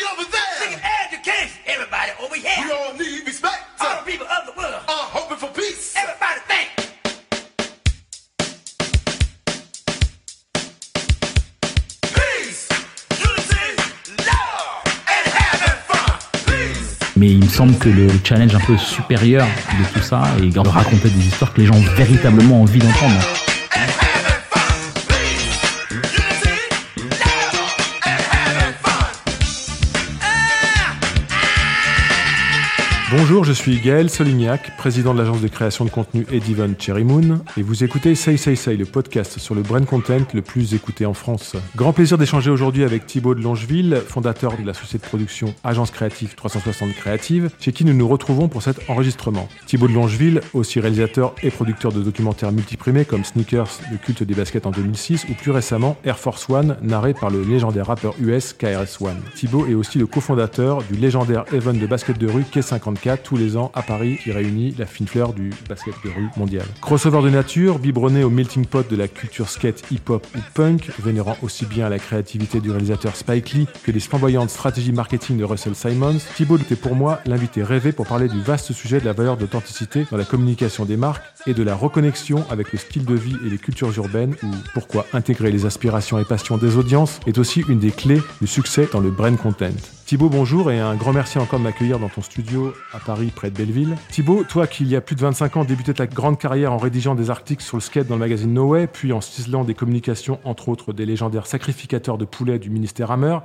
Everybody over there. Seeking education. Everybody over We here. all need respect. All the people of the world. Uh, hoping for peace. Everybody think. Mais il me semble que le challenge un peu supérieur de tout ça est de raconter des histoires que les gens ont véritablement envie d'entendre. Bonjour, je suis Gaël Solignac, président de l'agence de création de contenu Ediven Cherry Moon, et vous écoutez Say Say Say, le podcast sur le brand content le plus écouté en France. Grand plaisir d'échanger aujourd'hui avec Thibaut de Longeville, fondateur de la société de production Agence Créative 360 Créative, chez qui nous nous retrouvons pour cet enregistrement. Thibaut de Longeville, aussi réalisateur et producteur de documentaires multiprimés comme Sneakers, le culte des baskets en 2006, ou plus récemment Air Force One, narré par le légendaire rappeur US KRS-One. Thibaut est aussi le cofondateur du légendaire event de basket de rue K54 tous les ans à Paris qui réunit la fine fleur du basket de rue mondial. Crossover de nature, biberonné au melting pot de la culture skate, hip-hop ou punk, vénérant aussi bien la créativité du réalisateur Spike Lee que les flamboyantes stratégies marketing de Russell Simons, Thibaut était pour moi l'invité rêvé pour parler du vaste sujet de la valeur d'authenticité dans la communication des marques et de la reconnexion avec le style de vie et les cultures urbaines ou pourquoi intégrer les aspirations et passions des audiences est aussi une des clés du succès dans le brand content. Thibaut, bonjour et un grand merci encore de m'accueillir dans ton studio à Paris, près de Belleville. Thibaut, toi qui il y a plus de 25 ans débutais ta grande carrière en rédigeant des articles sur le skate dans le magazine No Way, puis en ciselant des communications, entre autres des légendaires sacrificateurs de poulets du ministère Hammer,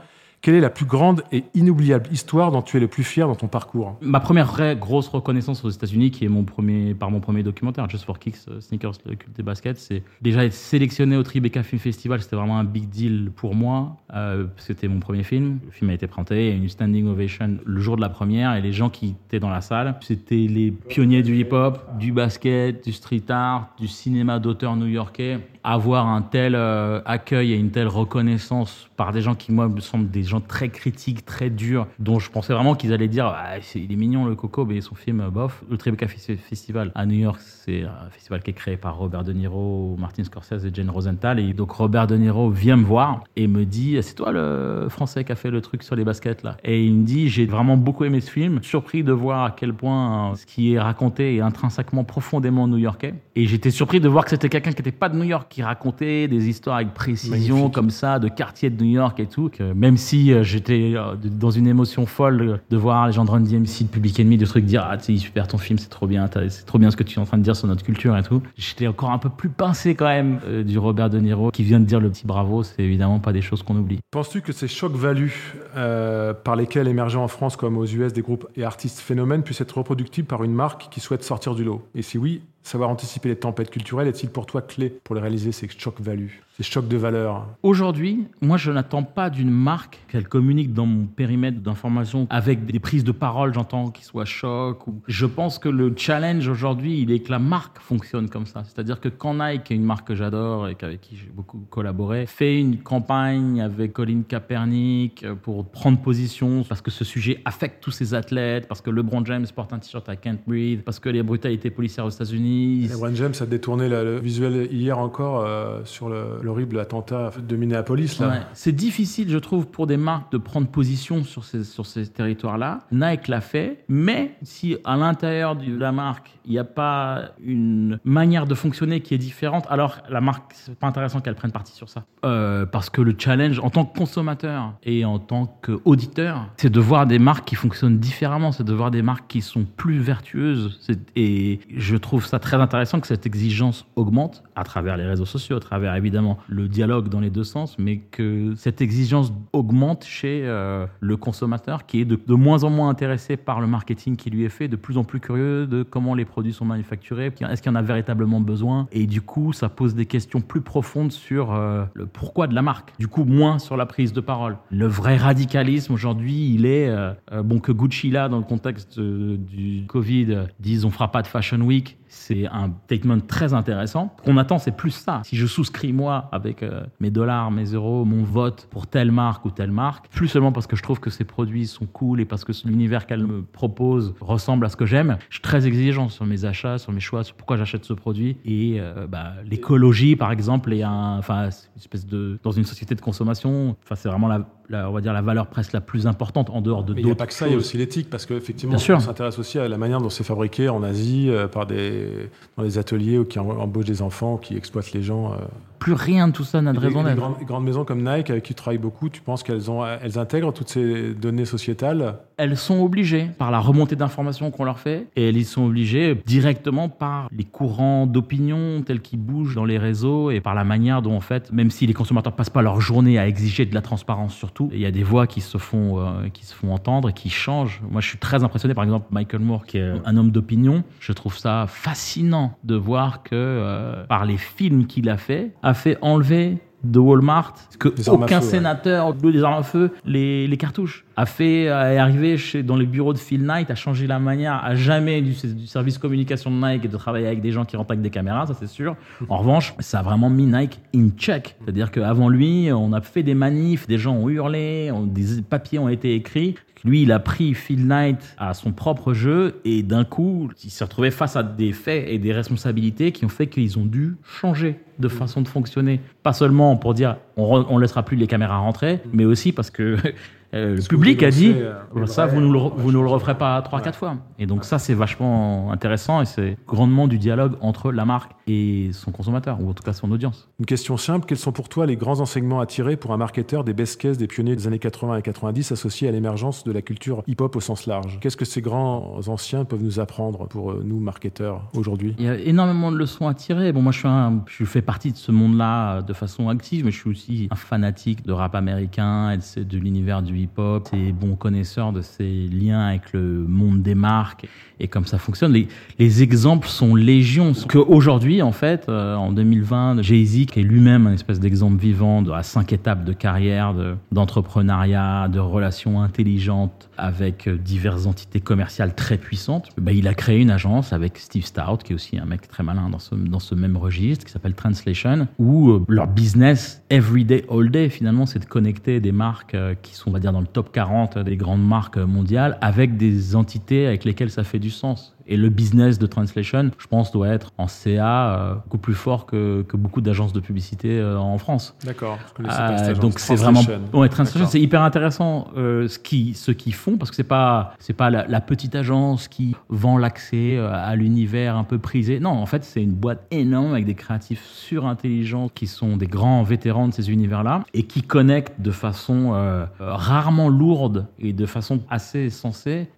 quelle est la plus grande et inoubliable histoire dont tu es le plus fier dans ton parcours? Ma première vraie grosse reconnaissance aux États-Unis, qui est mon premier, par mon premier documentaire, Just for Kicks, euh, Sneakers, le culte des baskets, c'est déjà être sélectionné au Tribeca Film Festival, c'était vraiment un big deal pour moi, euh, c'était mon premier film. Le film a été présenté, il y a une standing ovation le jour de la première, et les gens qui étaient dans la salle, c'était les pionniers du hip-hop, du basket, du street art, du cinéma d'auteur new-yorkais. Avoir un tel euh, accueil et une telle reconnaissance par des gens qui, moi, me semblent des gens très critiques, très durs, dont je pensais vraiment qu'ils allaient dire ah, il est mignon le Coco, mais son film, euh, bof. Le Tribeca Fes- Festival à New York, c'est un festival qui est créé par Robert De Niro, Martin Scorsese et Jane Rosenthal. Et donc Robert De Niro vient me voir et me dit c'est toi le français qui a fait le truc sur les baskets là? Et il me dit j'ai vraiment beaucoup aimé ce film, surpris de voir à quel point euh, ce qui est raconté est intrinsèquement profondément new-yorkais. Et j'étais surpris de voir que c'était quelqu'un qui n'était pas de New York, qui racontait des histoires avec précision Magnifique. comme ça, de quartier de New York et tout. Que même si euh, j'étais euh, dans une émotion folle de voir les gens de Run DMC, de Public Enemy, de trucs dire ah c'est super ton film, c'est trop bien, c'est trop bien ce que tu es en train de dire sur notre culture et tout. J'étais encore un peu plus pincé quand même euh, du Robert De Niro qui vient de dire le petit bravo. C'est évidemment pas des choses qu'on oublie. Penses-tu que ces chocs valus euh, par lesquels émergent en France comme aux US des groupes et artistes phénomènes puissent être reproductibles par une marque qui souhaite sortir du lot? Et si oui, savoir anticiper les tempêtes culturelles est-il pour toi clé pour les réaliser ces chocs valus, ces chocs de valeurs? Aujourd'hui, moi, je n'attends pas d'une marque qu'elle communique dans mon périmètre d'information avec des prises de parole, j'entends, qui soient choc. Ou... Je pense que le challenge aujourd'hui, il est que la marque fonctionne comme ça. C'est-à-dire que quand Nike, qui est une marque que j'adore et avec qui j'ai beaucoup collaboré, fait une campagne avec Colin Kaepernick pour prendre position parce que ce sujet affecte tous ces athlètes, parce que LeBron James porte un t-shirt I Can't Breathe, parce que les brutalités policières aux États-Unis. LeBron James a détourné la- le visuel hier encore euh, sur le- l'horrible attentat de Minneapolis. Ouais. C'est difficile, je trouve, pour des marques de prendre position sur ces, sur ces territoires-là. Nike l'a fait, mais si à l'intérieur de la marque, il n'y a pas une manière de fonctionner qui est différente, alors la marque, c'est pas intéressant qu'elle prenne parti sur ça. Euh, parce que le challenge, en tant que consommateur et en tant qu'auditeur, c'est de voir des marques qui fonctionnent différemment, c'est de voir des marques qui sont plus vertueuses. Et je trouve ça très intéressant que cette exigence augmente à travers les réseaux sociaux, à travers évidemment le dialogue dans les deux sens, mais que cette exigence augmente chez euh, le consommateur qui est de, moins en moins intéressé par le marketing qui lui est fait, de plus en plus curieux de comment les produits sont manufacturés, est-ce qu'il y en a véritablement besoin, et du coup ça pose des questions plus profondes sur euh, le pourquoi de la marque, du coup moins sur la prise de parole. Le vrai radicalisme aujourd'hui, il est euh, bon que Gucci là dans le contexte du Covid disent on fera pas de Fashion Week, c'est un statement très intéressant. Ce qu'on attend, c'est plus ça. Si je souscris, moi, avec euh, mes dollars, mes euros, mon vote pour telle marque ou telle marque. Plus seulement parce que je trouve que ces produits sont cool et parce que l'univers qu'elle me propose ressemble à ce que j'aime. Je suis très exigeant sur mes achats, sur mes choix, sur pourquoi j'achète ce produit. Et euh, bah, l'écologie, par exemple, est un, une espèce de dans une société de consommation. C'est vraiment la, la- on va dire la valeur presque la plus importante en dehors de Mais il n'y a d'autres pas que ça, il y a aussi l'éthique, parce qu'effectivement, on s'intéresse aussi à la manière dont c'est fabriqué en Asie, euh, par des, dans les ateliers qui em- embauchent des enfants, qui exploitent les gens. euh. Plus rien de tout ça n'a de raison d'être. grandes, grandes maisons comme Nike, avec qui tu travailles beaucoup, tu penses qu'elles ont, elles intègrent toutes ces données sociétales? Elles sont obligées par la remontée d'informations qu'on leur fait et elles y sont obligées directement par les courants d'opinion tels qu'ils bougent dans les réseaux et par la manière dont en fait même si les consommateurs passent pas leur journée à exiger de la transparence surtout il y a des voix qui se font euh, qui se font entendre et qui changent. Moi je suis très impressionné par exemple Michael Moore qui est un homme d'opinion. Je trouve ça fascinant de voir que euh, par les films qu'il a fait a fait enlever de Walmart que Des aucun ouais. sénateur au lieu des armes à feu les, les cartouches a fait est arrivé dans les bureaux de Phil Knight a changé la manière à jamais du, service communication de Nike et de travailler avec des gens qui rentrent avec des caméras ça c'est sûr. En revanche ça a vraiment mis Nike in check. C'est à dire qu'avant lui on a fait des manifs des gens ont hurlé des papiers ont été écrits. Lui, il a pris Phil Knight à son propre jeu et d'un coup, il s'est retrouvé face à des faits et des responsabilités qui ont fait qu'ils ont dû changer de façon de fonctionner. Pas seulement pour dire on, on laissera plus les caméras rentrer, mais aussi parce que euh, le que public a dit euh, ça, vous nous le, ouais, vous nous le je- referez pas trois, quatre fois. Et donc ça, c'est vachement intéressant et c'est grandement du dialogue entre la marque et son consommateur, ou en tout cas son audience. Une question simple, quels sont pour toi les grands enseignements à tirer pour un marketeur des best cases des pionniers des années 80 et 90 associés à l'émergence de la culture hip-hop au sens large? Qu'est-ce que ces grands anciens peuvent nous apprendre pour euh, nous, marketeurs, aujourd'hui? Il y a énormément de leçons à tirer. Bon, moi, je, suis un, je fais partie de ce monde-là euh, de façon active, mais je suis aussi un fanatique de rap américain et de, de l'univers du hip-hop et bon connaisseur de ces liens avec le monde des marques et comme ça fonctionne. Les, les exemples sont légion. Ce qu'aujourd'hui, en fait, euh, en 2020, Jay-Z, qui est lui-même un espèce d'exemple vivant à cinq étapes de carrière, de- d'entrepreneuriat, de, relations intelligentes avec euh, diverses entités commerciales très puissantes, bah, il a créé une agence avec Steve Stout, qui est aussi un mec très malin dans ce, dans ce même registre, qui s'appelle Translation, où euh, leur business, everyday, all day, finalement, c'est de connecter des marques qui sont, on va dire, dans le top 40 des grandes marques mondiales avec des entités avec lesquelles ça fait du sens. Et le business de Translation, je pense, doit être en CA euh, beaucoup plus fort que, que beaucoup d'agences de publicité euh, en France. D'accord. Euh, donc c'est vraiment ouais, Translation, c'est hyper intéressant euh, ce qui ce qu'ils font parce que c'est pas c'est pas la, la petite agence qui vend l'accès à l'univers un peu prisé. Non, en fait, c'est une boîte énorme avec des créatifs surintelligents qui sont des grands vétérans de ces univers-là et qui connectent de façon euh, rarement lourde et de façon assez sensée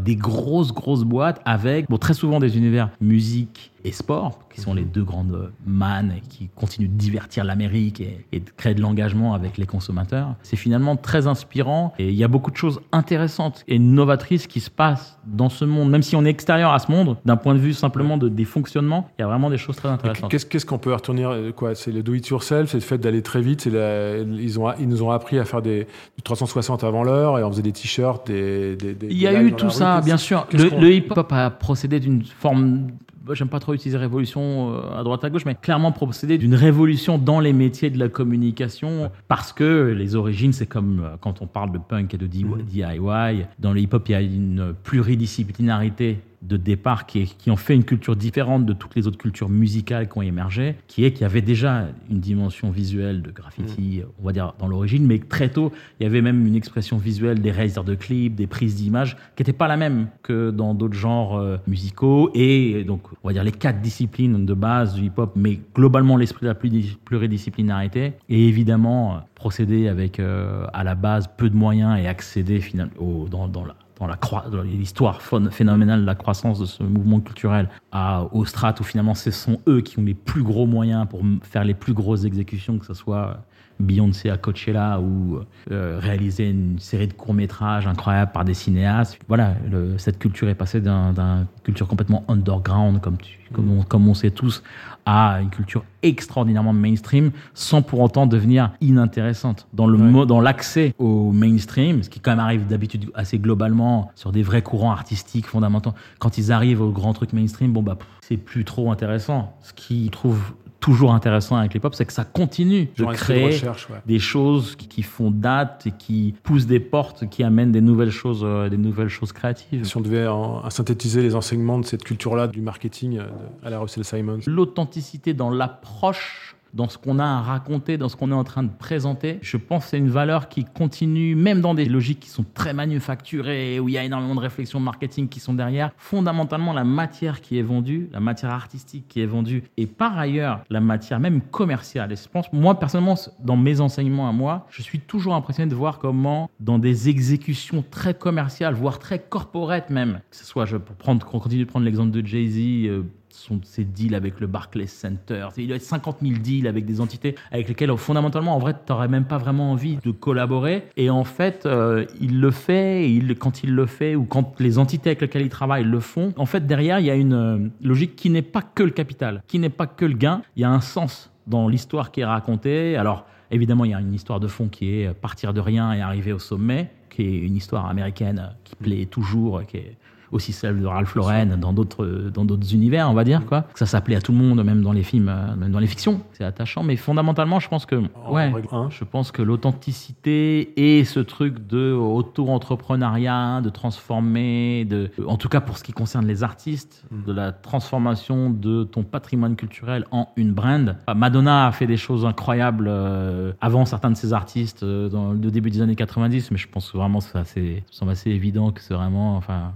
des grosses grosses boîtes avec bon très souvent des univers musique et sport, qui sont les deux grandes mannes qui continuent de divertir l'Amérique et, et de créer de l'engagement avec les consommateurs. C'est finalement très inspirant et il y a beaucoup de choses intéressantes et novatrices qui se passent dans ce monde, même si on est extérieur à ce monde, d'un point de vue simplement de, des fonctionnements, il y a vraiment des choses très intéressantes. Qu'est-ce qu'on peut retenir euh, quoi C'est le do it yourself, c'est le fait d'aller très vite. la- ils, ont, ils nous ont appris à faire des du 360 avant l'heure et on faisait des t-shirts, des, des, des- Il y a eu tout rue. ça, bien sûr. le hip-hop a procédé d'une forme. Bah, J'aime pas trop utiliser révolution euh, à droite à gauche, mais clairement procédé d'une révolution dans les métiers de la communication parce que les origines, c'est comme euh, quand on parle de punk et de DIY. Mhm. Dans le hip-hop, il y a une pluridisciplinarité de départ qui, est- qui ont fait une culture différente de toutes les autres cultures musicales qui ont émergé, qui est qu'il y avait déjà une dimension visuelle de graffiti, on va dire, dans l'origine, mais très tôt, il y avait même une expression visuelle des réalisateurs de clips, des prises d'images, qui n'était pas la même que dans d'autres genres euh, musicaux, et donc, on va dire, les quatre disciplines de base du hip-hop, mais globalement l'esprit de la pluri- pluridisciplinarité, et évidemment, euh, procéder avec, euh, à la base, peu de moyens et accéder finalement au- dans, dans la dans l'histoire phénoménale de la croissance de ce mouvement culturel à, aux où finalement ce sont eux qui ont les plus gros moyens pour faire les plus grosses exécutions, que ce soit Beyoncé à Coachella ou euh, réaliser une série de courts-métrages incroyables par des cinéastes. Voilà, le- cette culture est passée d'un- d'une culture complètement underground, comme, tu, comme, on, comme on sait tous, à une culture extraordinairement mainstream, sans pour autant devenir inintéressante. Dans le Ouais. mo- dans l'accès au mainstream, ce qui quand même arrive d'habitude assez globalement sur des vrais courants artistiques fondamentaux, quand ils arrivent au grand truc mainstream, bon bah c'est plus trop intéressant. Ce qui trouve toujours intéressant avec l'hip-hop, c'est que ça continue de créer ouais. des choses qui, qui font date et qui poussent des portes, qui amènent des nouvelles choses, euh, des nouvelles choses créatives. Si on devait en- synthétiser les enseignements de cette culture-là, du marketing euh, de- à la Russell Simons. L'authenticité dans l'approche, dans ce qu'on a à raconter, dans ce qu'on est en train de présenter, je pense que c'est une valeur qui continue, même dans des logiques qui sont très manufacturées, où il y a énormément de réflexions marketing qui sont derrière. Fondamentalement, la matière qui est vendue, la matière artistique qui est vendue, et par ailleurs, la matière même commerciale. Et je pense, moi, personnellement, dans mes enseignements à moi, je suis toujours impressionné de voir comment, dans des exécutions très commerciales, voire très corporate même, que ce soit, je, prendre, pour continuer de prendre l'exemple de Jay-Z, euh, son, ses deals avec le Barclays Center. Il y a 50 000 deals avec des entités avec lesquelles, euh, fondamentalement, en vrai, tu n'aurais même pas vraiment envie de collaborer. Et en fait, euh, il le fait, il, quand il le fait, ou quand les entités avec lesquelles il travaille le font, en fait, derrière, il y a une euh, logique qui n'est pas que le capital, qui n'est pas que le gain. Il y a un sens dans l'histoire qui est racontée. Alors, évidemment, il y a une histoire de fond qui est partir de rien et arriver au sommet, qui est une histoire américaine qui plaît toujours, qui est aussi celle de Ralph Lauren dans d'autres dans d'autres univers on va dire quoi. Ça s'appelait à tout le monde même dans les films euh, même dans les fictions. C'est attachant mais fondamentalement je pense que ouais je pense que l'authenticité et ce truc de auto-entrepreneuriat de transformer de en tout cas pour ce qui concerne les artistes de la transformation de ton patrimoine culturel en une brand. Madonna a fait des choses incroyables euh, avant certains de ses artistes euh, dans le début des années 90 mais je pense que vraiment c'est ça semble assez évident que c'est vraiment enfin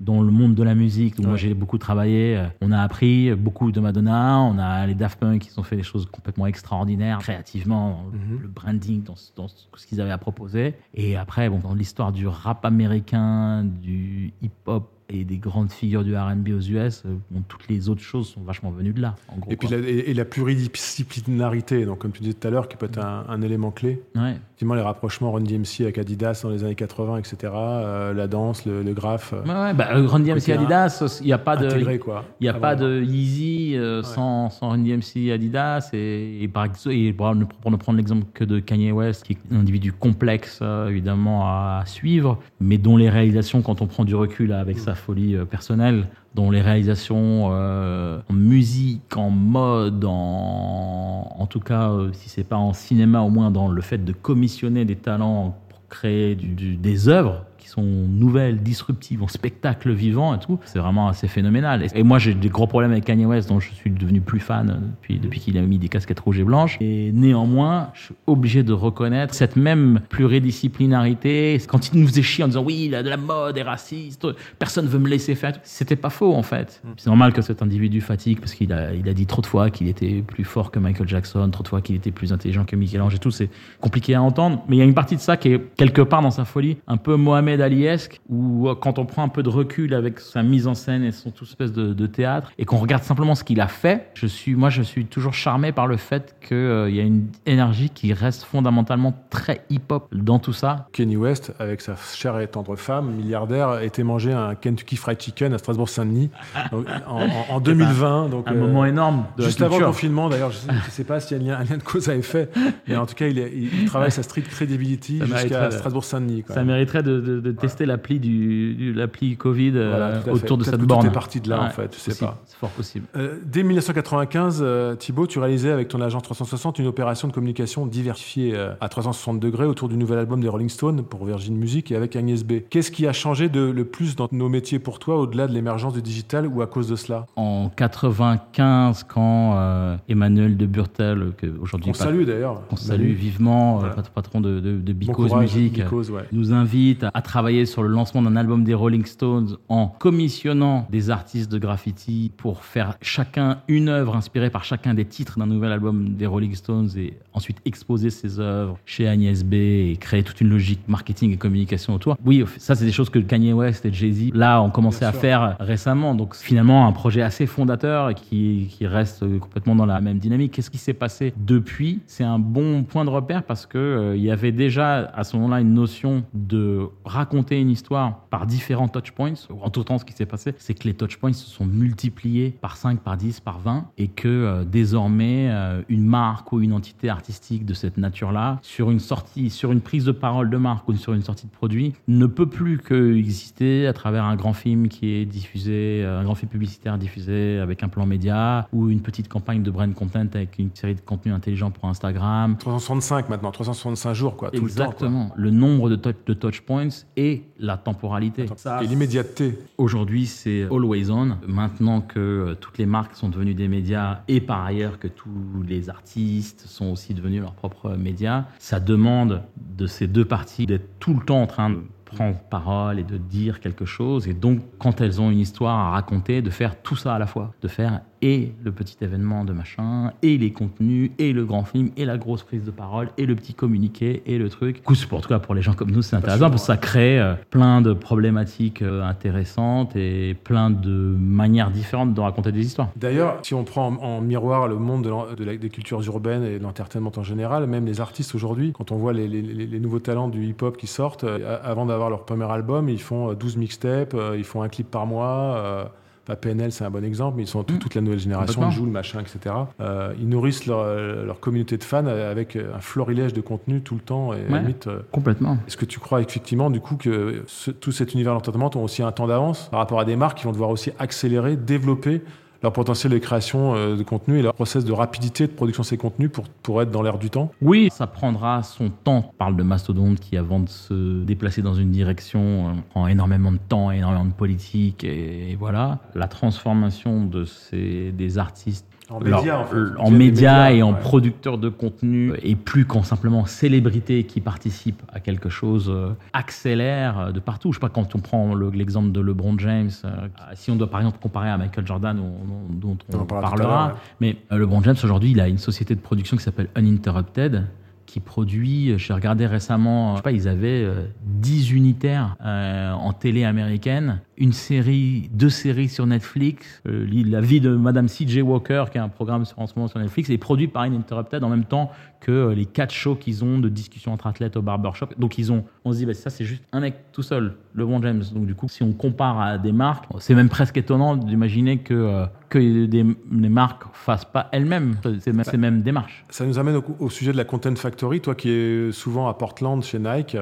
dans le monde de la musique où moi j'ai beaucoup travaillé euh, on a appris beaucoup de Madonna on a les Daft Punk qui ont fait des choses complètement extraordinaires créativement Mhm. le branding dans, ce- dans ce qu'ils avaient à proposer et après bon dans l'histoire du rap américain du hip hop et des grandes figures du R&B aux US euh, bon, toutes les autres choses sont vachement venues de là en gros Et puis la, et, et la pluridisciplinarité, donc comme tu disais tout à l'heure, qui peut être un, un élément clé. Ouais. Effectivement, les rapprochements Run DMC avec Adidas dans les années 80, etc. euh, la danse, le, le graphe, euh, Ouais, ouais, bah, Run DMC Adidas, il n'y a pas de, intégré quoi. Il n'y a Ah, pas de Yeezy euh, sans, sans Run DMC Adidas. Et, par pour, ne- prendre l'exemple que de Kanye West, qui est un individu complexe, évidemment, à, suivre, mais dont les réalisations, quand on prend du recul avec sa folie euh, personnelle, dont les réalisations euh, en musique, en mode, en, en tout cas, euh, si c'est pas en cinéma, au moins dans le fait de commissionner des talents pour créer du- des œuvres sont nouvelles, disruptives, en spectacle vivant et tout, c'est vraiment assez phénoménal. Et, moi, j'ai des gros problèmes avec Kanye West, dont je suis devenu plus fan depuis, depuis qu'il a mis des casquettes rouges et blanches. Et néanmoins, je suis obligé de reconnaître cette même pluridisciplinarité. Quand il nous faisait chier en disant oui, la, de la mode est raciste, personne veut me laisser faire, c'était pas faux en fait. C'est normal que cet individu fatigue parce qu'il a, il a dit trop de fois qu'il était plus fort que Michael Jackson, trop de fois qu'il était plus intelligent que Michel-Ange et tout. C'est compliqué à entendre, mais il y a une partie de ça qui est quelque part dans sa folie, un peu Mohamed Ali-esque, où euh, quand on prend un peu de recul avec sa mise en scène et son tout espèce de, de théâtre, et qu'on regarde simplement ce qu'il a fait, je suis, moi, je suis toujours charmé par le fait qu'il y a une énergie qui reste fondamentalement très hip-hop dans tout ça. Kenny West, avec sa chère et tendre femme, milliardaire, était manger un Kentucky Fried Chicken à Strasbourg-Saint-Denis en, en- en 2020. Donc, Un euh, moment énorme de Juste la avant le confinement, d'ailleurs, je ne sais, pas s'il y a un lien, de cause à effet, mais en tout cas, il, est- il- il travaille sa street credibility jusqu'à Strasbourg-Saint-Denis. Ça mériterait de, de- de tester l'appli du, du- l'appli Covid euh, Voilà, autour de cette borne. tout est parti de là, en fait, je sais possible, pas. C'est fort possible. Euh, dès 1995, euh, Thibaut, tu réalisais avec ton agence 360 une opération de communication diversifiée euh, à 360 degrés autour du nouvel album des Rolling Stones pour Virgin Music et avec Agnès B. Qu'est-ce qui a changé de, le plus dans nos métiers pour toi au-delà de l'émergence du digital ou à cause de cela? En 95, quand euh, Emmanuel de Burtel, que aujourd'hui On salue d'ailleurs. on salue vivement, Voilà. pat- patron de, de, de Bon Because courage, Music, ouais. nous invite à, à travailler sur le lancement d'un album des Rolling Stones en commissionnant des artistes de graffiti pour faire chacun une œuvre inspirée par chacun des titres d'un nouvel album des Rolling Stones et ensuite exposer ces œuvres chez Agnès B et créer toute une logique marketing et communication autour. Oui, ça c'est des choses que Kanye West et Jay-Z là ont commencé Bien à sûr. faire récemment. Donc finalement un projet assez fondateur et qui, qui reste complètement dans la même dynamique. Qu'est-ce qui s'est passé depuis? C'est un bon point de repère parce que euh, il y avait déjà à ce moment-là une notion de raconter une histoire par différents touchpoints. En tout temps, ce qui s'est passé, c'est que les touchpoints se sont multipliés par 5, par 10, par 20, et que euh, désormais, euh, une marque ou une entité artistique de cette nature-là, sur une sortie, sur une prise de parole de marque ou sur une sortie de produit, ne peut plus que exister à travers un grand film qui est diffusé, euh, un grand film publicitaire diffusé avec un plan média, ou une petite campagne de brand content avec une série de contenus intelligents pour Instagram, 365 maintenant, 365 jours, quoi, tout le temps. Exactement. Le, nombre de, touch, de touch points et la temporalité. Et l'immédiateté. Aujourd'hui, c'est always on. Maintenant que euh, toutes les marques sont devenues des médias et par ailleurs que tous les artistes sont aussi devenus leurs propres médias, ça demande de ces deux parties d'être tout le temps en train de prendre parole et de dire quelque chose. Et donc, quand elles ont une histoire à raconter, de faire tout ça à la fois. De faire et le petit événement de machin, et les contenus, et le grand film, et la grosse prise de parole, et le petit communiqué, et le truc. Coup, pour- en tout cas, pour les gens comme nous, c'est intéressant parce que ça crée euh, plein de problématiques euh, intéressantes et plein de manières différentes de raconter des histoires. D'ailleurs, si on prend en, en miroir le monde de, l'en- de la- des cultures urbaines et de l'entertainment en général, même les artistes aujourd'hui, quand on voit les, les- nouveaux talents du hip-hop qui sortent, euh, avant d'avoir leur premier album, ils font euh, 12 mixtapes, ils font un clip par mois. Enfin, PNL, c'est un bon exemple, mais ils sont tout- Mm. toute la nouvelle génération. Joule, machin, etc. Euh, ils nourrissent leur, euh, leur communauté de fans avec euh, un florilège de contenu tout le temps. Et la Ouais. limite, Complètement. est-ce que tu crois effectivement du coup que ce- tout cet univers d'entertainment ont aussi un temps d'avance par rapport à des marques qui vont devoir aussi accélérer, développer leur potentiel de création euh, de contenu et leur process de rapidité de production de ces contenus pour, pour être dans l'air du temps Oui, ça prendra son temps. On parle de mastodonte qui, avant de se déplacer dans une direction, euh, prend énormément de temps, énormément de politique, et, voilà. La transformation de ces, des artistes en leur- médias en fait. en Via des médias et en ouais. producteurs de contenu, et plus qu'en simplement célébrités qui participent à quelque chose, euh, accélère euh, de partout. Je sais pas, quand on prend le- l'exemple de LeBron James, euh, si on doit par exemple comparer à Michael Jordan, on- on- dont on, parlera ouais. mais euh, LeBron James, aujourd'hui, il a une société de production qui s'appelle Uninterrupted, qui produit, euh, j'ai regardé récemment, je sais pas, ils avaient euh, 10 unitaires euh, en télé américaine, une série, deux séries sur Netflix, euh, la vie de Madame C.J. Walker, qui est un programme en ce moment sur Netflix, est produit par Uninterrupted en même temps que euh, les quatre shows qu'ils ont de discussion entre athlètes au barbershop. Donc ils ont, on se dit, bah, ça c'est juste un mec tout seul, LeBron James. Donc du coup, si on compare à des marques, c'est même presque étonnant d'imaginer que, euh, que les marques fassent pas elles-mêmes ces mêmes, démarches. Ça nous amène au, au sujet de la Content Factory, toi qui es souvent à Portland chez Nike.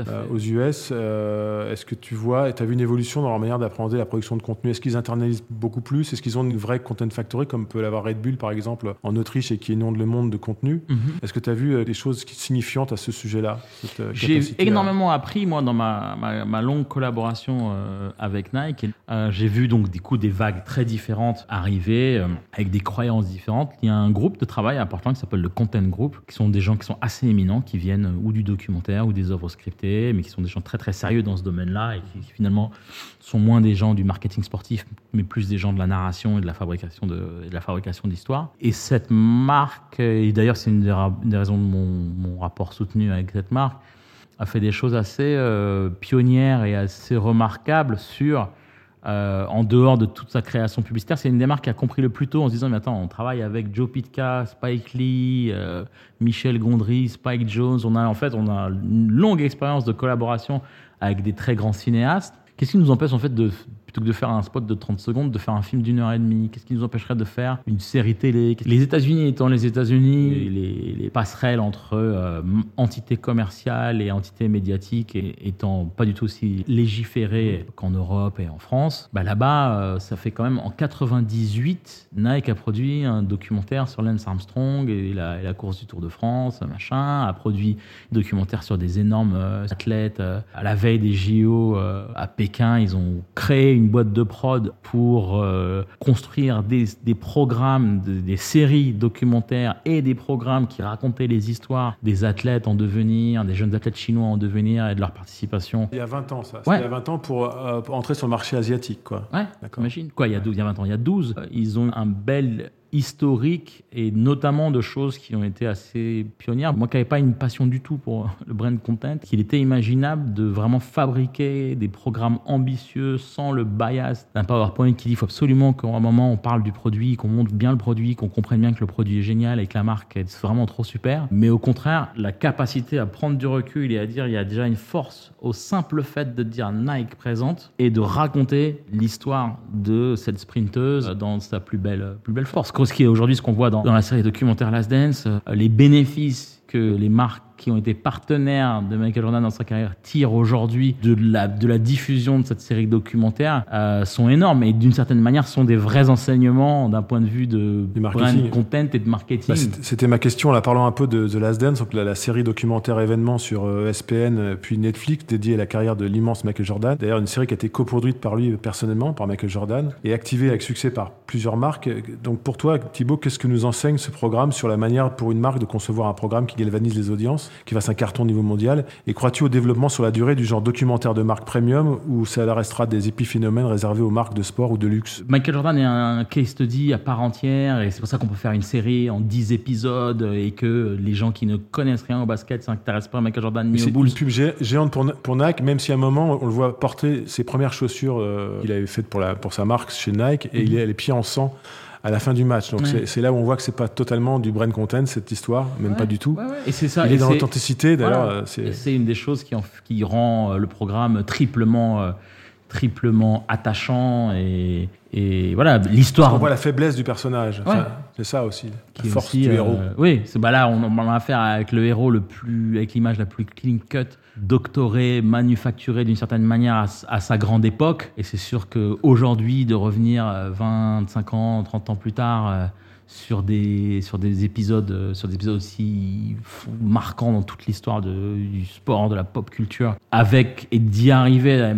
Euh, aux US, euh, est-ce que tu vois, tu as vu une évolution dans leur manière d'appréhender la production de contenu? Est-ce qu'ils internalisent beaucoup plus? Est-ce qu'ils ont une vraie Content Factory comme peut l'avoir Red Bull par exemple en Autriche et qui inonde le monde de contenu? Mhm. Est-ce que tu as vu euh, des choses signifiantes à ce sujet-là J'ai à- énormément appris, moi, dans ma, ma, ma longue collaboration euh, avec Nike. J'ai vu donc du coup des vagues très différentes arriver, avec des croyances différentes. Il y a un groupe de travail à Portland qui s'appelle le Content Group, qui sont des gens qui sont assez éminents, qui viennent ou du documentaire ou des œuvres scriptées, mais qui sont des gens très très sérieux dans ce domaine-là et qui, finalement sont moins des gens du marketing sportif, mais plus des gens de la narration et de la fabrication de, la fabrication d'histoires. Et cette marque, et d'ailleurs c'est une des, raisons de mon, mon rapport soutenu avec cette marque, a fait des choses assez euh, pionnières et assez remarquables sur, euh, en dehors de toute sa création publicitaire, c'est une des marques qui a compris le plus tôt en se disant, mais attends, on travaille avec Joe Pitka, Spike Lee, euh, Michel Gondry, Spike Jones, on a en fait on a une longue expérience de collaboration avec des très grands cinéastes. Qu'est-ce qui nous empêche en fait de plutôt que de faire un spot de 30 secondes, de faire un film d'une heure et demie Qu'est-ce qui nous empêcherait de faire une série télé? Les États-Unis étant les États-Unis, les, les passerelles entre euh, entités commerciales et entités médiatiques et- étant pas du tout aussi légiférées qu'en Europe et en France, bah là-bas, euh, ça fait quand même en 98, Nike a produit un documentaire sur Lance Armstrong et la, et la course du Tour de France, machin, a produit un documentaire sur des énormes euh, athlètes. à la veille des JO à Pékin, ils ont créé une boîte de prod pour euh, construire des, des programmes, de- des séries documentaires et des programmes qui racontaient les histoires des athlètes en devenir, des jeunes athlètes chinois en devenir et de leur participation. Il y a 20 ans, ça. Ouais. Il y a 20 ans pour, euh, pour entrer sur le marché asiatique, quoi. Ouais, D'accord. imagine. Quoi, il y a 12, il y a 20 ans, il y a 12. euh, Ils ont un bel historiques et notamment de choses qui ont été assez pionnières. Moi qui n'avais pas une passion du tout pour le brand content, qu'il était imaginable de vraiment fabriquer des programmes ambitieux sans le bias d'un PowerPoint qui dit qu'il faut absolument qu'à un moment on parle du produit, qu'on montre bien le produit, qu'on comprenne bien que le produit est génial et que la marque est vraiment trop super. Mais au contraire, la capacité à prendre du recul et à dire il y a déjà une force au simple fait de dire Nike présente et de raconter l'histoire de cette sprinteuse dans sa plus belle, plus belle force. Ce qui est aujourd'hui ce qu'on voit dans, dans la série documentaire Last Dance, euh, les bénéfices que les marques qui ont été partenaires de Michael Jordan dans sa carrière tirent aujourd'hui de la, de la diffusion de cette série documentaire euh, sont énormes et d'une certaine manière sont des vrais enseignements d'un point de vue de brand content et de marketing. Bah, c'était ma question, là, parlant un peu de The Last Dance, donc la, la série documentaire événement sur euh, SPN, euh, puis Netflix, dédiée à la carrière de l'immense Michael Jordan. D'ailleurs, une série qui a été coproduite par lui euh, personnellement, par Michael Jordan, et activée avec succès par plusieurs marques. Euh, Donc pour toi, Thibaut, qu'est-ce que nous enseigne ce programme sur la manière pour une marque de concevoir un programme qui galvanise les audiences, qui fasse un carton au niveau mondial. Et crois-tu au développement sur la durée du genre documentaire de marque premium, ou ça restera des épiphénomènes réservés aux marques de sport ou de luxe? Michael Jordan est un case study à part entière et c'est pour ça qu'on peut faire une série en 10 épisodes et que les gens qui ne connaissent rien au basket s'intéressent pas à Michael Jordan ni C'est aux Bulls. une pub gé- géante pour, pour Nike, même si à un moment, on le voit porter ses premières chaussures euh, qu'il avait faites pour, la, pour sa marque chez Nike, et il est les pieds en sang à la fin du match. Donc Ouais. c'est- là où on voit que c'est pas totalement du brand content, cette histoire, même Ouais, pas du tout. ouais, ouais. Et c'est ça. Il et est dans l'authenticité, d'ailleurs. Voilà. c'est- Et c'est une des choses qui, en- qui rend euh, le programme triplement, euh, triplement attachant et, et voilà l'histoire. On voit la faiblesse du personnage. Enfin, c'est ça aussi, qui la est force aussi, du euh, héros. Oui, c'est bah là on, on a affaire avec le héros le plus, avec l'image la plus clean cut, doctorée, manufacturée d'une certaine manière à, sa grande époque. Et c'est sûr que aujourd'hui de revenir euh, 25 ans, 30 ans plus tard. euh, sur des, sur des épisodes euh, sur des épisodes aussi marquants dans toute l'histoire du sport de la pop culture avec et d'y arriver à,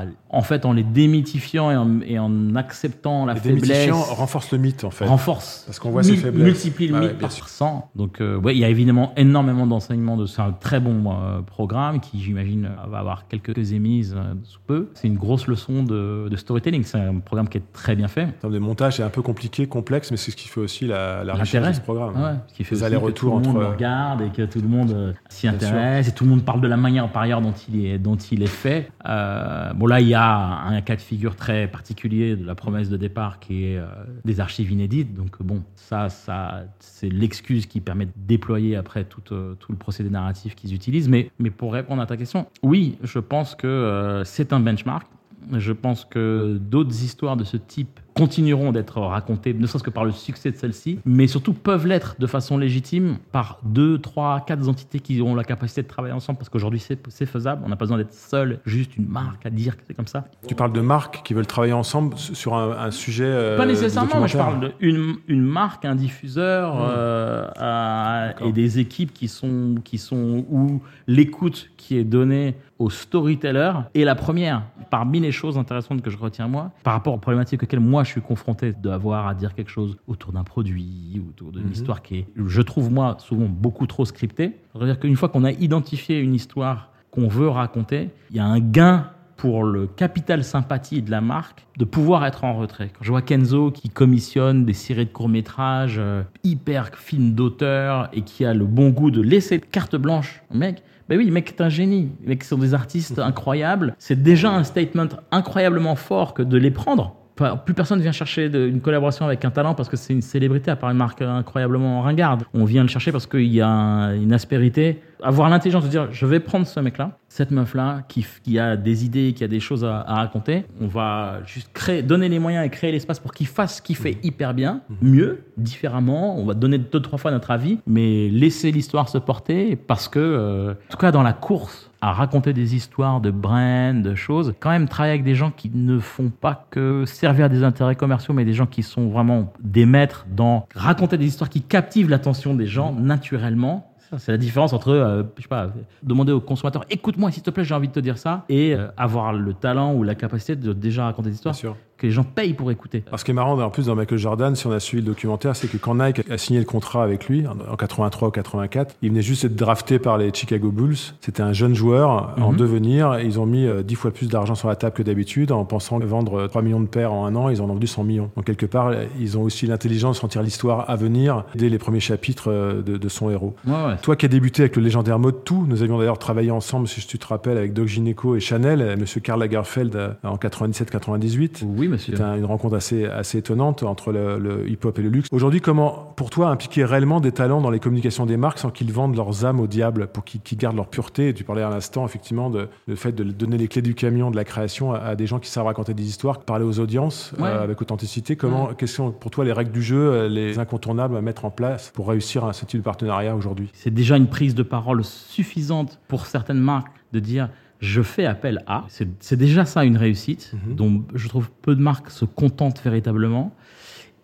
à- en fait en les démythifiant et en, et en acceptant la Et faiblesse démythifiant renforce le mythe, en fait. renforce. Parce qu'on voit ses faiblesses. Multiplie le Ah mythe par sûr. 100. Donc, euh, ouais, il y a évidemment énormément d'enseignements. De, c'est un très bon euh, programme qui, j'imagine, euh, va avoir quelques émises euh, sous peu. C'est une grosse leçon de, de storytelling. C'est un programme qui est très bien fait. En termes de montage, c'est un peu compliqué, complexe, mais c'est ce qui fait aussi la, la richesse de ce programme. Ouais, ce qui fait Les aussi que tout allers-retours le monde regarde et que tout le monde s'y intéresse et tout le monde parle de la manière par ailleurs dont il est, dont il est fait. Bon là, il y a un cas de figure très particulier de la promesse de départ qui est euh, des archives inédites. Donc bon, ça, ça c'est l'excuse qui permet de déployer après tout, euh, tout le procédé narratif qu'ils utilisent. Mais, mais pour répondre à ta question, oui, je pense que euh, c'est un benchmark. Je pense que d'autres histoires de ce type continueront d'être racontées, ne serait-ce que par le succès de celle-ci, mais surtout peuvent l'être de façon légitime par deux, trois, quatre entités qui ont la capacité de travailler ensemble, parce qu'aujourd'hui c'est faisable, on n'a pas besoin d'être seul, juste une marque à dire que c'est comme ça. Tu parles de marques qui veulent travailler ensemble sur un, un sujet. euh, Pas nécessairement, je parle d'une une marque, un diffuseur euh, à- D'accord. et des équipes qui sont, qui sont où l'écoute qui est donnée au storyteller est la première. Parmi les choses intéressantes que je retiens moi, par rapport aux problématiques auxquelles moi je suis confronté d'avoir à dire quelque chose autour d'un produit, autour d'une Mhm. histoire qui est, je trouve moi, souvent beaucoup trop scriptée. C'est-à-dire qu'une fois qu'on a identifié une histoire qu'on veut raconter, il y a un gain pour le capital sympathie de la marque de pouvoir être en retrait. Quand je vois Kenzo qui commissionne des séries de courts-métrages euh, hyper films d'auteur et qui a le bon goût de laisser carte blanche au mec, ben oui, le mec est un génie. Les mecs sont des artistes incroyables. C'est déjà un statement incroyablement fort que de les prendre. Plus personne vient chercher de- une collaboration avec un talent parce que c'est une célébrité, à part une marque incroyablement ringarde. On vient le chercher parce qu'il y a un- une aspérité. Avoir l'intelligence de dire je vais prendre ce mec-là, cette meuf-là, qui, a des idées, qui a des choses à, à raconter. On va juste créer, donner les moyens et créer l'espace pour qu'il fasse ce qu'il fait hyper bien, mieux, différemment. On va donner deux, trois fois notre avis, mais laisser l'histoire se porter parce que, euh, en tout cas, dans la course à raconter des histoires de brand, de choses, quand même travailler avec des gens qui ne font pas que servir des intérêts commerciaux, mais des gens qui sont vraiment des maîtres dans raconter des histoires qui captivent l'attention des gens naturellement. C'est la différence entre, euh, je sais pas, demander au consommateur, écoute-moi s'il te plaît, j'ai envie de te dire ça, et euh, avoir le talent ou la capacité de déjà raconter des histoires. Que les gens payent pour écouter. Alors, ce qui est marrant, en plus, dans Michael Jordan, si on a suivi le documentaire, c'est que quand Nike a signé le contrat avec lui, en 83 ou 84, il venait juste d'être drafté par les Chicago Bulls. C'était un jeune joueur en Mhm. devenir. Ils ont mis euh, 10 fois plus d'argent sur la table que d'habitude en pensant vendre euh, 3 millions de paires en un an. Ils en ont vendu 100 millions. Donc, quelque part, ils ont aussi l'intelligence de sentir l'histoire à venir dès les premiers chapitres euh, de, de son héros. Ouais, ouais. Toi qui as débuté avec le légendaire mode tout, nous avions d'ailleurs travaillé ensemble, si tu te rappelles, avec Doc Gineco et Chanel, euh, Monsieur Karl Lagerfeld euh, en 97-98. Oui, monsieur. Un- une rencontre assez, assez étonnante entre le, le hip-hop et le luxe. Aujourd'hui, comment, pour toi, impliquer réellement des talents dans les communications des marques sans qu'ils vendent leurs âmes au diable, pour qu'ils gardent leur pureté? Et Tu parlais à l'instant, effectivement, de, le fait de donner les clés du camion de la création à, à des gens qui savent raconter des histoires, parler aux audiences Ouais. euh, avec authenticité. Comment, quelles sont pour toi les règles du jeu, euh, les incontournables à mettre en place pour réussir à ce type de partenariat aujourd'hui? C'est déjà une prise de parole suffisante pour certaines marques de dire je fais appel à. C'est déjà ça une réussite, Mhm. dont je trouve peu de marques se contentent véritablement.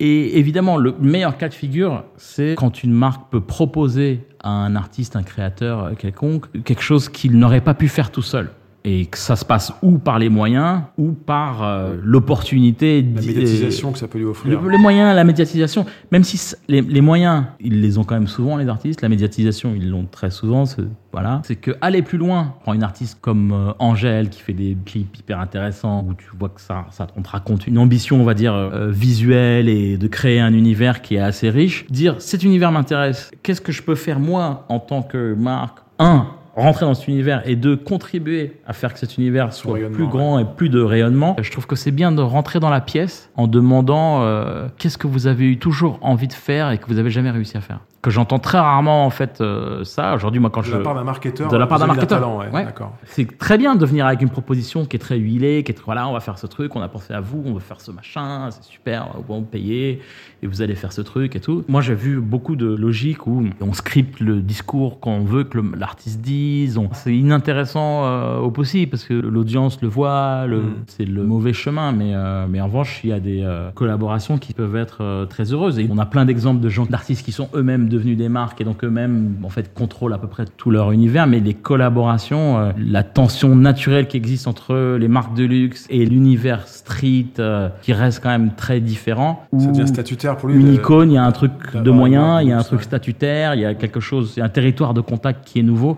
Et évidemment, le meilleur cas de figure, c'est quand une marque peut proposer à un artiste, un créateur euh, quelconque, quelque chose qu'il n'aurait pas pu faire tout seul. Et que ça se passe ou par les moyens, ou par euh, l'opportunité. La médiatisation que ça peut lui offrir. le- les moyens, la médiatisation, même si les, les moyens, ils les ont quand même souvent les artistes. La médiatisation, ils l'ont très souvent. C'est, voilà, c'est que aller plus loin. Prends une artiste comme euh, Angèle qui fait des clips hyper intéressants où tu vois que ça, ça on te raconte une ambition, on va dire euh, visuelle et de créer un univers qui est assez riche. Dire cet univers m'intéresse. Qu'est-ce que je peux faire moi en tant que marque? Un rentrer dans cet univers et de contribuer à faire que cet univers soit plus grand et plus de rayonnement. Je trouve que c'est bien de rentrer dans la pièce en demandant euh, qu'est-ce que vous avez eu toujours envie de faire et que vous avez jamais réussi à faire. Que j'entends très rarement en fait euh, ça. Aujourd'hui, moi, quand De je la part d'un marketeur. de la part d'un marketeur. talent, ouais, Ouais. D'accord. c'est très bien de venir avec une proposition qui est très huilée, qui est voilà, on va faire ce truc, on a pensé à vous, on veut faire ce machin, c'est super, on va vous payer et vous allez faire ce truc et tout. Moi, j'ai vu beaucoup de logique où on scripte le discours qu'on veut que l'artiste dise. on- C'est inintéressant euh, au possible parce que l'audience le voit, le- Mm. c'est le mauvais chemin. Mais, euh, mais en revanche, il y a des collaborations qui peuvent être très heureuses. Et on a plein d'exemples de gens, d'artistes qui sont eux-mêmes devenus des marques et donc eux-mêmes, en fait, contrôlent à peu près tout leur univers. Mais les collaborations, euh, la tension naturelle qui existe entre les marques de luxe et l'univers street, euh, qui reste quand même très différent. Ça devient statutaire pour lui. une de- icône, il y a un truc de moyen, il y a un truc statutaire, il y a quelque chose, il y a un territoire de contact qui est nouveau.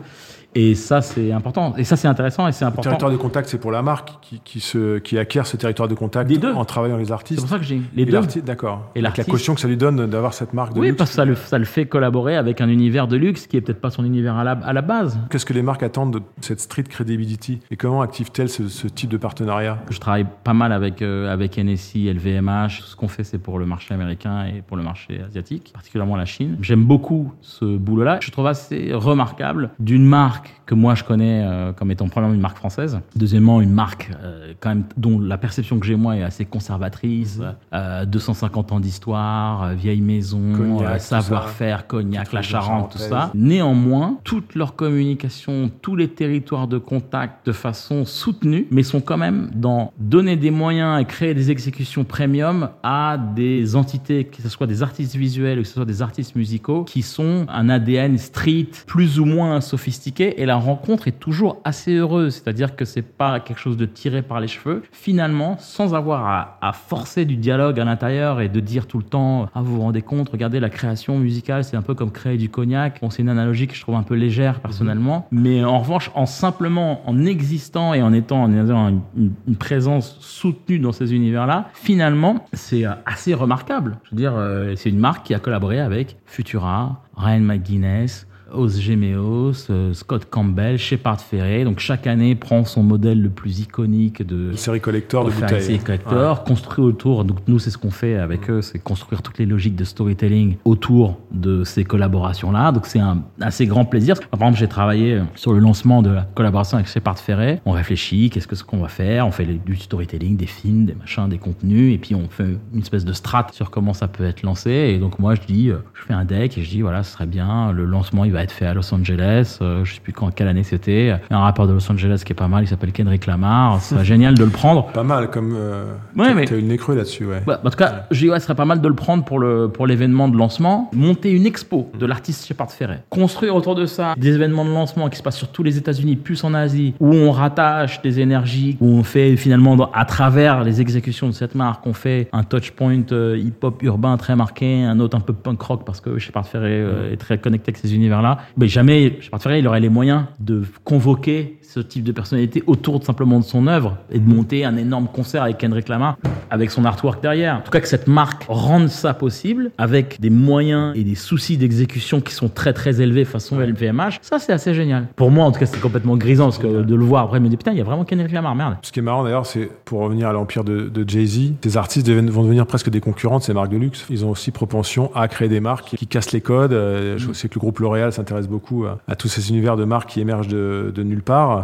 Et ça, c'est important. Et ça, c'est intéressant et c'est Le important. territoire de contact, c'est pour la marque qui, qui, se, qui acquiert ce territoire de contact deux. en travaillant les C'est artistes. pour ça que j'ai les Et deux. D'accord. Et Avec la caution que ça lui donne d'avoir cette marque de Oui, luxe. parce que ça le, ça le fait collaborer avec un univers de luxe qui est peut-être pas son univers à la, à la base. Qu'est-ce que les marques attendent de cette street credibility Et comment activent-elles ce, ce type de partenariat? Je travaille pas mal avec, euh, avec NSI, LVMH. Ce qu'on fait, c'est pour le marché américain et pour le marché asiatique, particulièrement la Chine. J'aime beaucoup ce boulot-là. Je trouve assez remarquable d'une marque que moi je connais euh, comme étant premièrement une marque française. Deuxièmement, une marque euh, quand même dont la perception que j'ai moi est assez conservatrice. Euh, 250 ans d'histoire, euh, vieille maison, euh, savoir-faire, cognac, la Charente, tout ça. Néanmoins, toute leur communication, tous les territoires de contact de façon soutenue, mais sont quand même dans donner des moyens et créer des exécutions premium à des entités, que ce soit des artistes visuels ou que ce soit des artistes musicaux, qui sont un ADN street plus ou moins sophistiqué. Et la rencontre est toujours assez heureuse, c'est-à-dire que c'est pas quelque chose de tiré par les cheveux. Finalement, sans avoir à, à forcer du dialogue à l'intérieur et de dire tout le temps, ah vous vous rendez compte, regardez la création musicale, c'est un peu comme créer du cognac. Bon, c'est une analogie que je trouve un peu légère personnellement, mais en revanche, en simplement en existant et en étant en ayant une, une- une présence soutenue dans ces univers-là, finalement, c'est euh, assez remarquable. Je veux dire, euh, c'est une marque qui a collaboré avec Futura, Ryan McGuinness. Os Gemeos, euh, Scott Campbell, Shepard Ferret. Donc chaque année prend son modèle le plus iconique de Une série collector de bouteilles. essayer collector, construit autour. Donc nous, c'est ce qu'on fait avec eux, c'est construire toutes les logiques de storytelling autour de ces collaborations-là. Donc c'est un assez grand plaisir. Par exemple, j'ai travaillé sur le lancement de la collaboration avec Shepard Ferret. On réfléchit, qu'est-ce que ce qu'on va faire? On fait du storytelling, des films, des machins, des contenus, et puis on fait une espèce de strat sur comment ça peut être lancé. Et donc moi, je dis, euh, je fais un deck et je dis voilà, ce serait bien. Le lancement, il va va être fait à Los Angeles. euh, je sais plus quand, quelle année c'était. Il y a un rappeur de Los Angeles qui est pas mal. Il s'appelle Kendrick Lamar. Ce serait génial de le prendre. Pas mal, comme. Euh, Ouais, mais- T'as eu le nez creux là-dessus, ouais. Ouais, en tout cas, je dis, ouais, ce serait pas mal de le prendre pour le pour l'événement de lancement. Monter une expo de l'artiste Shepard Ferret. Construire autour de ça des événements de lancement qui se passent sur tous les États-Unis, plus en Asie, où on rattache des énergies, où on fait finalement dans- à travers les exécutions de cette marque, on fait un touchpoint euh, hip-hop urbain très marqué, un autre un peu punk rock parce que Shepard Ferret euh, est très connecté avec ces univers-là. Mais jamais Shepard Ferret il aurait les moyens de convoquer ce type de personnalité autour de, simplement de son œuvre et de monter un énorme concert avec Kendrick Lamar avec son artwork derrière. En tout cas, que cette marque rende ça possible avec des moyens et des soucis d'exécution qui sont très très élevés façon LVMH, ça c'est assez génial. Pour moi, en tout cas, c'est complètement grisant parce que de le voir après, je me dis putain, il y a vraiment Kendrick Lamar, merde. Ce qui est marrant d'ailleurs, c'est pour revenir à l'empire de, de Jay-Z, ces artistes vont devenir presque des concurrents de ces marques de luxe. Ils ont aussi propension à créer des marques qui cassent les codes. Euh, Je sais que le groupe L'Oréal s'intéresse beaucoup à, à tous ces univers de marques qui émergent de, de nulle part.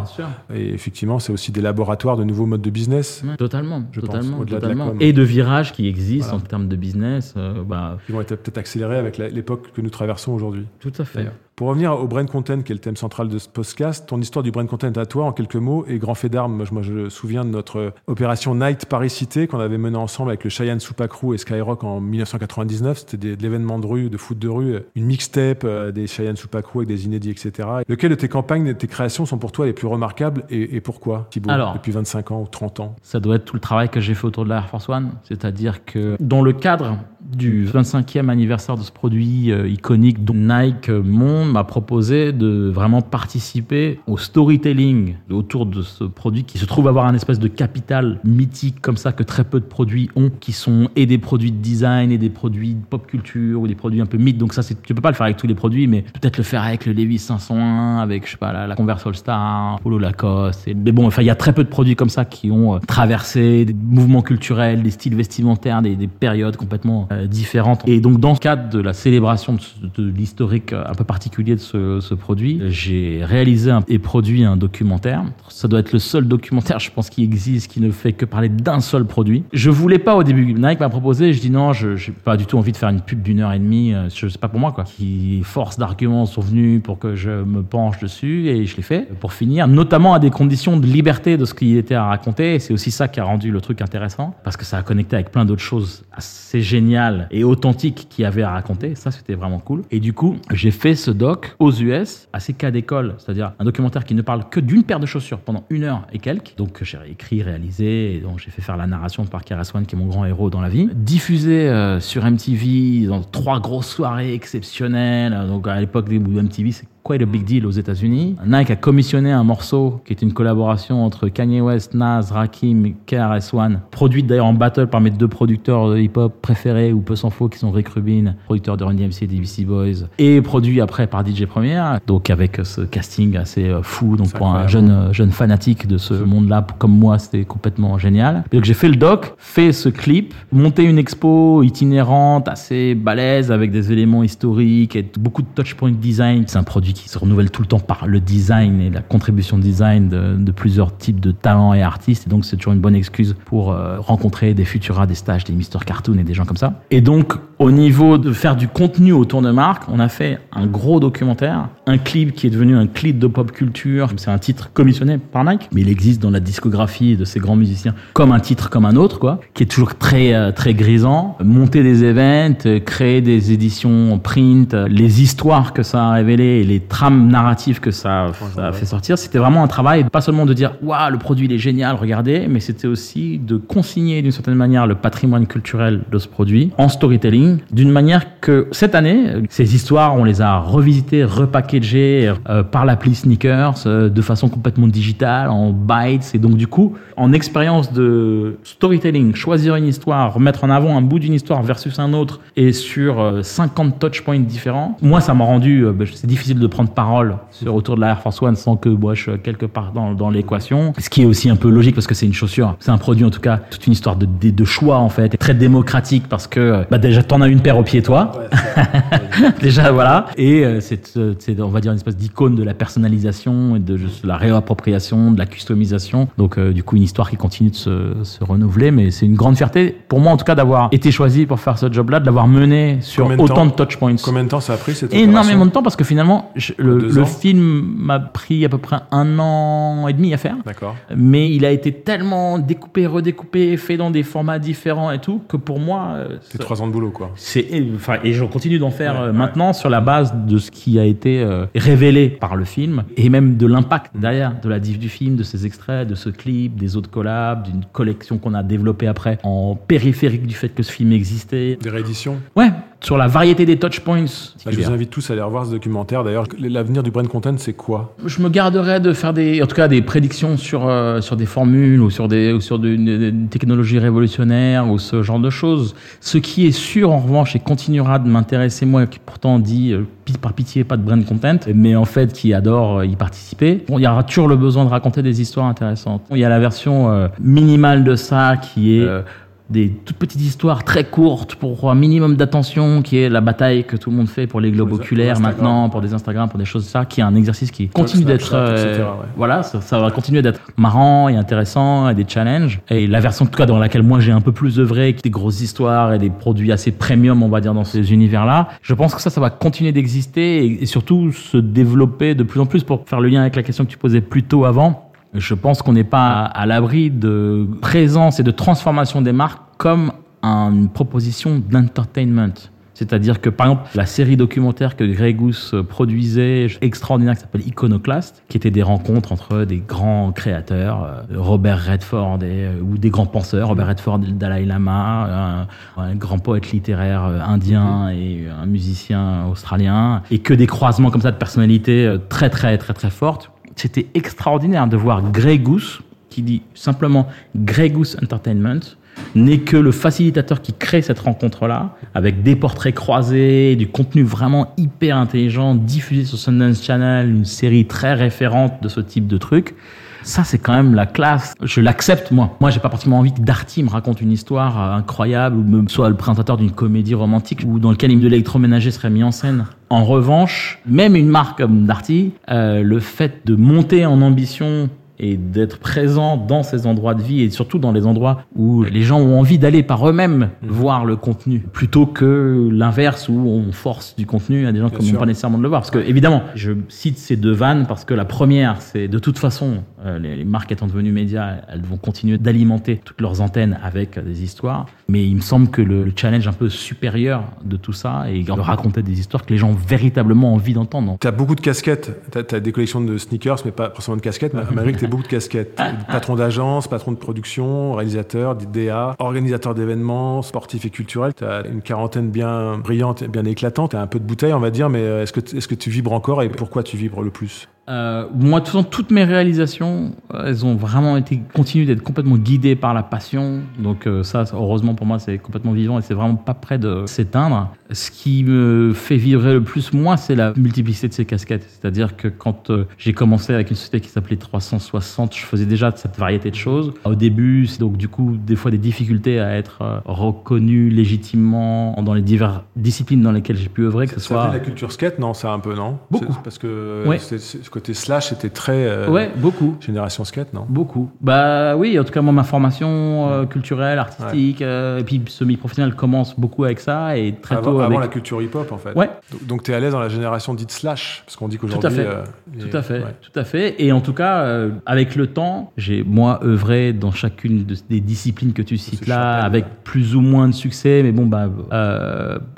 Et effectivement, c'est aussi des laboratoires de nouveaux modes de business Ouais, totalement, Je pense, totalement, de. Et de virages qui existent Voilà. en termes de business, euh, bah, qui vont être peut-être accélérés avec l'époque que nous traversons aujourd'hui. tout à fait. Pour revenir au brand content, qui est le thème central de ce podcast, ton histoire du brand content à toi, en quelques mots, et grand fait d'armes. Moi, je- me souviens de notre opération Night Paris Cité qu'on avait menée ensemble avec le Cheyenne Crew et Skyrock en 1999. C'était de l'événement de rue, de foot de rue, une mixtape euh, des Cheyenne Crew avec des inédits, etc. Lequel de tes campagnes, de tes créations sont pour toi les plus remarquables et, et pourquoi, Thibaut, Alors. depuis 25 ans ou 30 ans? Ça doit être tout le travail que j'ai fait autour de la Air Force One. C'est-à-dire que dans le cadre du 25e anniversaire de ce produit euh, iconique dont Nike euh, Monde m'a proposé de vraiment participer au storytelling autour de ce produit qui se trouve avoir un espèce de capital mythique comme ça que très peu de produits ont, qui sont et des produits de design et des produits de pop culture ou des produits un peu mythes. Donc ça, tu peux pas le faire avec tous les produits, mais peut-être le faire avec le Levi's 501, avec je sais pas la, Converse All Star, Polo Lacoste. Et, mais bon, enfin il y a très peu de produits comme ça qui ont euh, traversé des mouvements culturels, des styles vestimentaires, des, des périodes complètement différentes. Et donc dans le cadre de la célébration de, l'historique euh, un peu particulier de ce, produit, j'ai réalisé et produit un documentaire. Ça doit être le seul documentaire, je pense, qui existe, qui ne fait que parler d'un seul produit. Je voulais pas au début. Nike m'a proposé, je dis non, je j'ai pas du tout envie de faire une pub d'une heure et demie. euh, Je sais pas pour moi quoi. Qui force d'arguments sont venus pour que je me penche dessus et je l'ai fait. Pour finir, notamment à des conditions de liberté de ce qui était à raconter. C'est aussi ça qui a rendu le truc intéressant parce que ça a connecté avec plein d'autres choses assez géniales et authentiques qu'il y avait à raconter. Ça, c'était vraiment cool. Et du coup, j'ai fait ce doc aux US, à ces cas d'école, c'est-à-dire un documentaire qui ne parle que d'une paire de chaussures pendant une heure et quelques. Donc, j'ai écrit, réalisé, et donc j'ai fait faire la narration par One, qui est mon grand héros dans la vie. Diffusé euh, sur MTV dans trois grosses soirées exceptionnelles. Donc, à l'époque où MTV, c'est quite a big deal aux États-Unis? Nike a commissionné un morceau qui est une collaboration entre Kanye West, Nas, Rakim KRS-One, produite d'ailleurs en battle par mes deux producteurs de hip-hop préférés ou peu s'en faut, qui sont Rick Rubin, producteur de Run DMC et Beastie Boys, et produit après par DJ Premier. Donc avec ce casting assez euh, fou, donc pour un jeune euh, jeune fanatique de ce monde-là comme moi, c'était complètement génial. Et donc j'ai fait le doc, fait ce clip, monté une expo itinérante assez balèze avec des éléments historiques et beaucoup de touchpoint design. C'est un produit qui se renouvelle tout le temps par le design et la contribution design de, plusieurs types de talents et artistes. Et donc c'est toujours une bonne excuse pour euh, rencontrer des Futura, des stages, des Mister Cartoon et des gens comme ça. Et donc au niveau de faire du contenu autour de marque, on a fait un gros documentaire, un clip qui est devenu un clip de pop culture. C'est un titre commissionné par Nike, mais il existe dans la discographie de ces grands musiciens comme un titre comme un autre, quoi, qui est toujours très euh, très grisant. Monter des events, euh, créer des éditions print, les histoires que ça a révélées et les trames narratives que ça, ça a fait sortir, c'était vraiment un travail pas seulement de dire waouh le produit il est génial, regardez, mais c'était aussi de consigner d'une certaine manière le patrimoine culturel de ce produit en storytelling d'une manière que cette année, ces histoires, on les a revisitées, repackagées euh, par l'appli Sneakers euh, de façon complètement digitale, en bytes. Et donc, du coup, en expérience de storytelling, choisir une histoire, remettre en avant un bout d'une histoire versus un autre et sur euh, 50 touchpoints différents, moi, ça m'a rendu, euh, ben, c'est difficile de prendre parole sur autour de la Air Force One sans que je sois quelque part dans, dans l'équation. Ce qui est aussi un peu logique parce que c'est une chaussure. C'est un produit, en tout cas, toute une histoire de, de, de choix, en fait, et très démocratique parce que, bah, déjà, t'en as une paire au pied, toi. Déjà, voilà. Et euh, c'est, euh, c'est, on va dire, une espèce d'icône de la personnalisation et de la réappropriation, de la customisation. Donc, euh, du coup, une histoire qui continue de se, se renouveler. Mais c'est une grande fierté, pour moi en tout cas, d'avoir été choisi pour faire ce job-là, de l'avoir mené sur de autant de touchpoints. Combien de temps ça a pris cette Énormément de temps parce que finalement, je- le, film m'a pris à peu près un an et demi à faire. D'accord. Mais il a été tellement découpé, redécoupé, fait dans des formats différents et tout, que pour moi, euh, C'est trois ans de boulot, quoi. c'est enfin et je continue d'en faire Ouais, euh, ouais. maintenant sur la base de ce qui a été euh, révélé par le film et même de l'impact derrière de la diff du film, de ses extraits, de ce clip, des autres collabs, d'une collection qu'on a développée après en périphérique du fait que ce film existait. Des rééditions? Ouais, sur la variété des touchpoints. Bah, je vous invite tous à aller revoir ce documentaire. D'ailleurs, l'avenir du brain content, c'est quoi? Je me garderais de faire des, en tout cas, des prédictions sur euh, sur des formules ou sur des ou sur de- une, une technologie révolutionnaire ou ce genre de choses. Ce qui est sûr en revanche et continuera de m'intéresser moi, qui pourtant dit euh, par pitié pas de brand content, mais en fait qui adore euh, y participer. Bon, il y aura toujours le besoin de raconter des histoires intéressantes. Il y a la version minimale de ça qui est des toutes petites histoires très courtes pour un minimum d'attention, qui est la bataille que tout le monde fait pour les globes Pour les- oculaires pour maintenant, pour des Instagram, pour des choses ça, qui est un exercice qui continue d'être, euh, ouais. voilà, ça, ça va continuer d'être marrant et intéressant et des challenges. Et la version en tout cas dans laquelle moi j'ai un peu plus œuvré, qui des grosses histoires et des produits assez premium, on va dire dans ces univers-là, je pense que ça, ça va continuer d'exister et, et surtout se développer de plus en plus pour faire le lien avec la question que tu posais plus tôt avant. Je pense qu'on n'est pas à l'abri de présence et de transformation des marques comme une proposition d'entertainment. C'est-à-dire que, par exemple, la série documentaire que Grey Goose euh, produisait, extraordinaire, qui s'appelle Iconoclast, qui était des rencontres entre des grands créateurs, euh, Robert Redford et, euh, ou des grands penseurs, Robert Redford le Dalai Lama, un, un grand poète littéraire indien et un musicien australien, et que des croisements comme ça de personnalités très, très, très, très fortes. C'était extraordinaire de voir Grey Goose, qui dit simplement Grey Goose Entertainment, n'est que le facilitateur qui crée cette rencontre-là, avec des portraits croisés, du contenu vraiment hyper intelligent, diffusé sur Sundance Channel, une série très référente de ce type de truc. Ça, c'est quand même la classe. Je l'accepte, moi. Moi, j'ai pas particulièrement envie que Darty me raconte une histoire euh, incroyable, ou me soit le présentateur d'une comédie romantique, ou dans lequel de l'électroménager serait mis en scène. En revanche, même une marque comme Darty, euh, le fait de monter en ambition et d'être présent dans ces endroits de vie et surtout dans les endroits où les gens ont envie d'aller par eux-mêmes voir le contenu plutôt que l'inverse où on force du contenu à des gens qui n'ont pas nécessairement de le voir. Parce que évidemment, je cite ces deux vannes parce que la première, c'est de toute façon, les, les marques étant devenues médias, elles vont continuer d'alimenter toutes leurs antennes avec euh, des histoires. Mais il me semble que le, le challenge un peu supérieur de tout ça est de raconter des histoires que les gens ont véritablement envie d'entendre. T'as beaucoup de casquettes. T'as as des collections de sneakers, mais pas forcément de casquettes. Mais Amérique, t'as beaucoup de casquettes. Patron d'agence, patron de production, réalisateur, DA, organisateur d'événements, sportif et culturel. T'as une quarantaine bien brillante, et bien éclatante. T'as un peu de bouteille, on va dire, mais euh, est-ce que, est-ce que tu vibres encore et pourquoi tu vibres le plus? Euh, moi, façon, toutes mes réalisations, euh, elles ont vraiment été continuent d'être complètement guidées par la passion. Donc euh, ça, heureusement pour moi, c'est complètement vivant et c'est vraiment pas près de s'éteindre. Ce qui me fait vibrer le plus, moi, c'est la multiplicité de ces casquettes. C'est-à-dire que quand euh, j'ai commencé avec une société qui s'appelait 360, je faisais déjà cette variété de choses. Au début, c'est donc du coup des fois des difficultés à être reconnu légitimement dans les diverses disciplines dans lesquelles j'ai pu œuvrer, que ce soit la culture skate, non Ça un peu, non? Beaucoup. Parce que Ouais. c'est- ce côté slash était très euh, ouais, beaucoup. génération skate, non? Beaucoup. Bah oui, en tout cas, moi, ma formation euh, culturelle, artistique, euh, et puis semi-professionnelle commence beaucoup avec ça, et très Avant, tôt avant la culture hip-hop, en fait. Ouais. Donc- Donc, tu es à l'aise dans la génération dite slash, parce qu'on dit Tout à qu'aujourd'hui. fait. Tout à fait, ouais. tout à fait. Et en tout cas, avec le temps, j'ai moi œuvré dans chacune de- des disciplines que tu cites là, avec plus ou moins de succès. Mais bon, bah,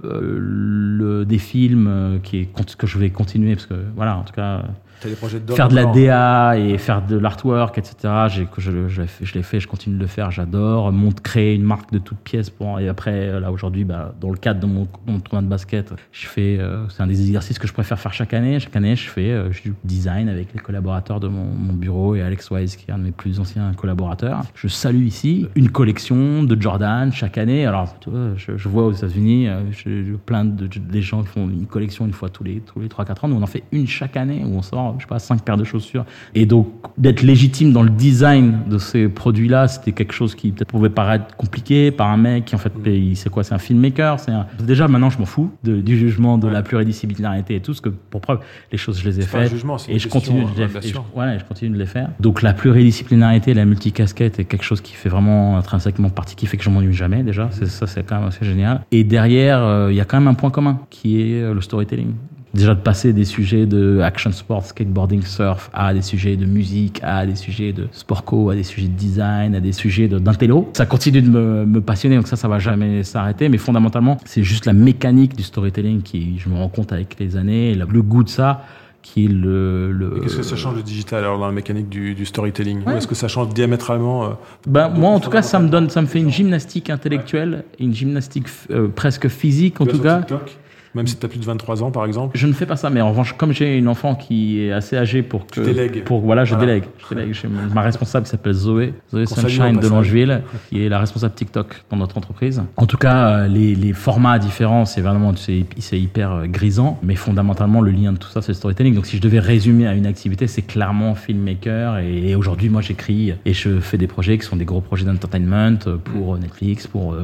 le, des films qui est que je vais continuer parce que voilà, en tout cas, de faire de la. DA et faire de l'artwork, etc. J'ai, que je, je l'ai fait, je l'ai fait, je continue de le faire, j'adore. Monte, créer une marque de toutes pièces pour, et après, là, aujourd'hui, bah, dans le cadre de mon, mon tournoi de basket, je fais, euh, c'est un des exercices que je préfère faire chaque année. Chaque année, je fais, euh, je du design avec les collaborateurs de mon, mon bureau et Alex Wise, qui est un de mes plus anciens collaborateurs. Je salue ici une collection de Jordan chaque année. Alors, tu vois, je, je vois aux États-Unis, euh, je- plein de, des gens qui font une collection une fois tous les, tous les 3-4 ans. Nous, on en fait une chaque année où on sort, je sais pas, 5 paires de chaussures. Et donc, d'être légitime dans le design de ces produits-là, c'était quelque chose qui peut-être pouvait paraître compliqué par un mec qui, en fait, il sait quoi, c'est un filmmaker. C'est un... Déjà, maintenant, je m'en fous de- du jugement, de la pluridisciplinarité et tout, parce que pour preuve, les choses, je les ai C'est faites. jugement, c'est Et je continue, de les- ouais, bien et je- sûr. voilà, je continue de les faire. Donc la pluridisciplinarité, la multicasquette est quelque chose qui fait vraiment intrinsèquement partie, qui fait que je m'ennuie jamais déjà. C'est ça, c'est quand même assez génial. Et derrière, euh, il y a quand même un point commun qui est euh, le storytelling. Déjà de passer des sujets de action sport, skateboarding, surf, à des sujets de musique, à des sujets de sport co, à des sujets de design, à des sujets de- d'intello. Ça continue de me, me passionner, donc ça, ça va jamais s'arrêter. Mais fondamentalement, c'est juste la mécanique du storytelling qui, je me rends compte avec les années, le, goût de ça, qui est le. le Qu'est-ce que ça change le digital alors dans la mécanique du, du storytelling? Ouais. Ou est-ce que ça change diamétralement euh, Ben, moi, en tout cas, ça me donne, ça me fait une gymnastique intellectuelle, une gymnastique euh, presque physique, en tout cas. TikTok? Même si tu as plus de 23 ans, par exemple Je ne fais pas ça, mais en revanche, comme j'ai une enfant qui est assez âgée pour que. Tu délègues. Pour, voilà, je Voilà. délègue. Je délègue. Ma responsable qui s'appelle Zoé, Zoé Sunshine de passage. Langeville, qui est la responsable TikTok dans notre entreprise. En tout cas, euh, les, les formats différents, c'est vraiment c'est c'est hyper euh, grisant, mais fondamentalement, le lien de tout ça, c'est le storytelling. Donc, si je devais résumer à une activité, c'est clairement filmmaker. Et, et aujourd'hui, moi, j'écris et je fais des projets qui sont des gros projets d'entertainment euh, pour Netflix, pour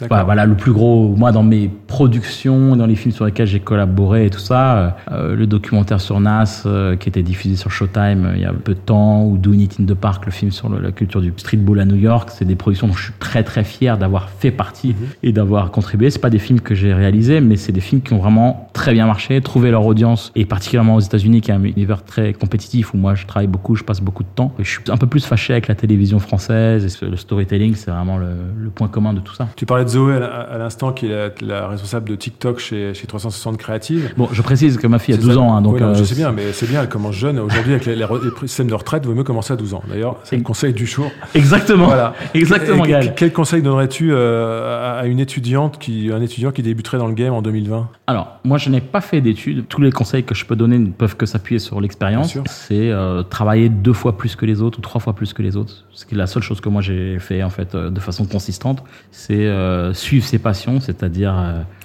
voilà, voilà, le plus gros, moi, dans mes productions, dans les films sur lesquels j'ai collaboré et tout ça, euh, euh, le documentaire sur Nas euh, qui était diffusé sur Showtime il y a peu de temps, ou Doing It in the Park, le film sur le- la culture du streetball à New York, c'est des productions dont je suis très très fier d'avoir fait partie et d'avoir contribué. C'est pas des films que j'ai réalisés, mais c'est des films qui ont vraiment très bien marché, trouvé leur audience, et particulièrement aux États-Unis, qui est un univers très compétitif où moi je travaille beaucoup, je passe beaucoup de temps. Et je suis un peu plus fâché avec la télévision française et le storytelling, c'est vraiment le, le point commun de tout ça. Tu parlais de Zoé à, à l'instant, qui est la, la responsable de TikTok chez, chez 360 Creative. Bon, je précise que ma fille a C'est 12 ça ans, hein, donc Oui, non, euh, je sais bien, mais c'est bien, elle commence jeune. Aujourd'hui, avec les, les systèmes de retraite, il vaut mieux commencer à 12 ans. D'ailleurs, c'est le conseil du jour. Exactement. Voilà. Exactement, Gaël. Quel conseil donnerais-tu euh, à- une étudiante qui, un étudiant qui débuterait dans le game en 2020 Alors, moi, je n'ai pas fait d'études. Tous les conseils que je peux donner ne peuvent que s'appuyer sur l'expérience. C'est euh, travailler deux fois plus que les autres ou trois fois plus que les autres. Ce qui est la seule chose que moi j'ai fait en fait de façon consistante, c'est suivre ses passions, c'est-à-dire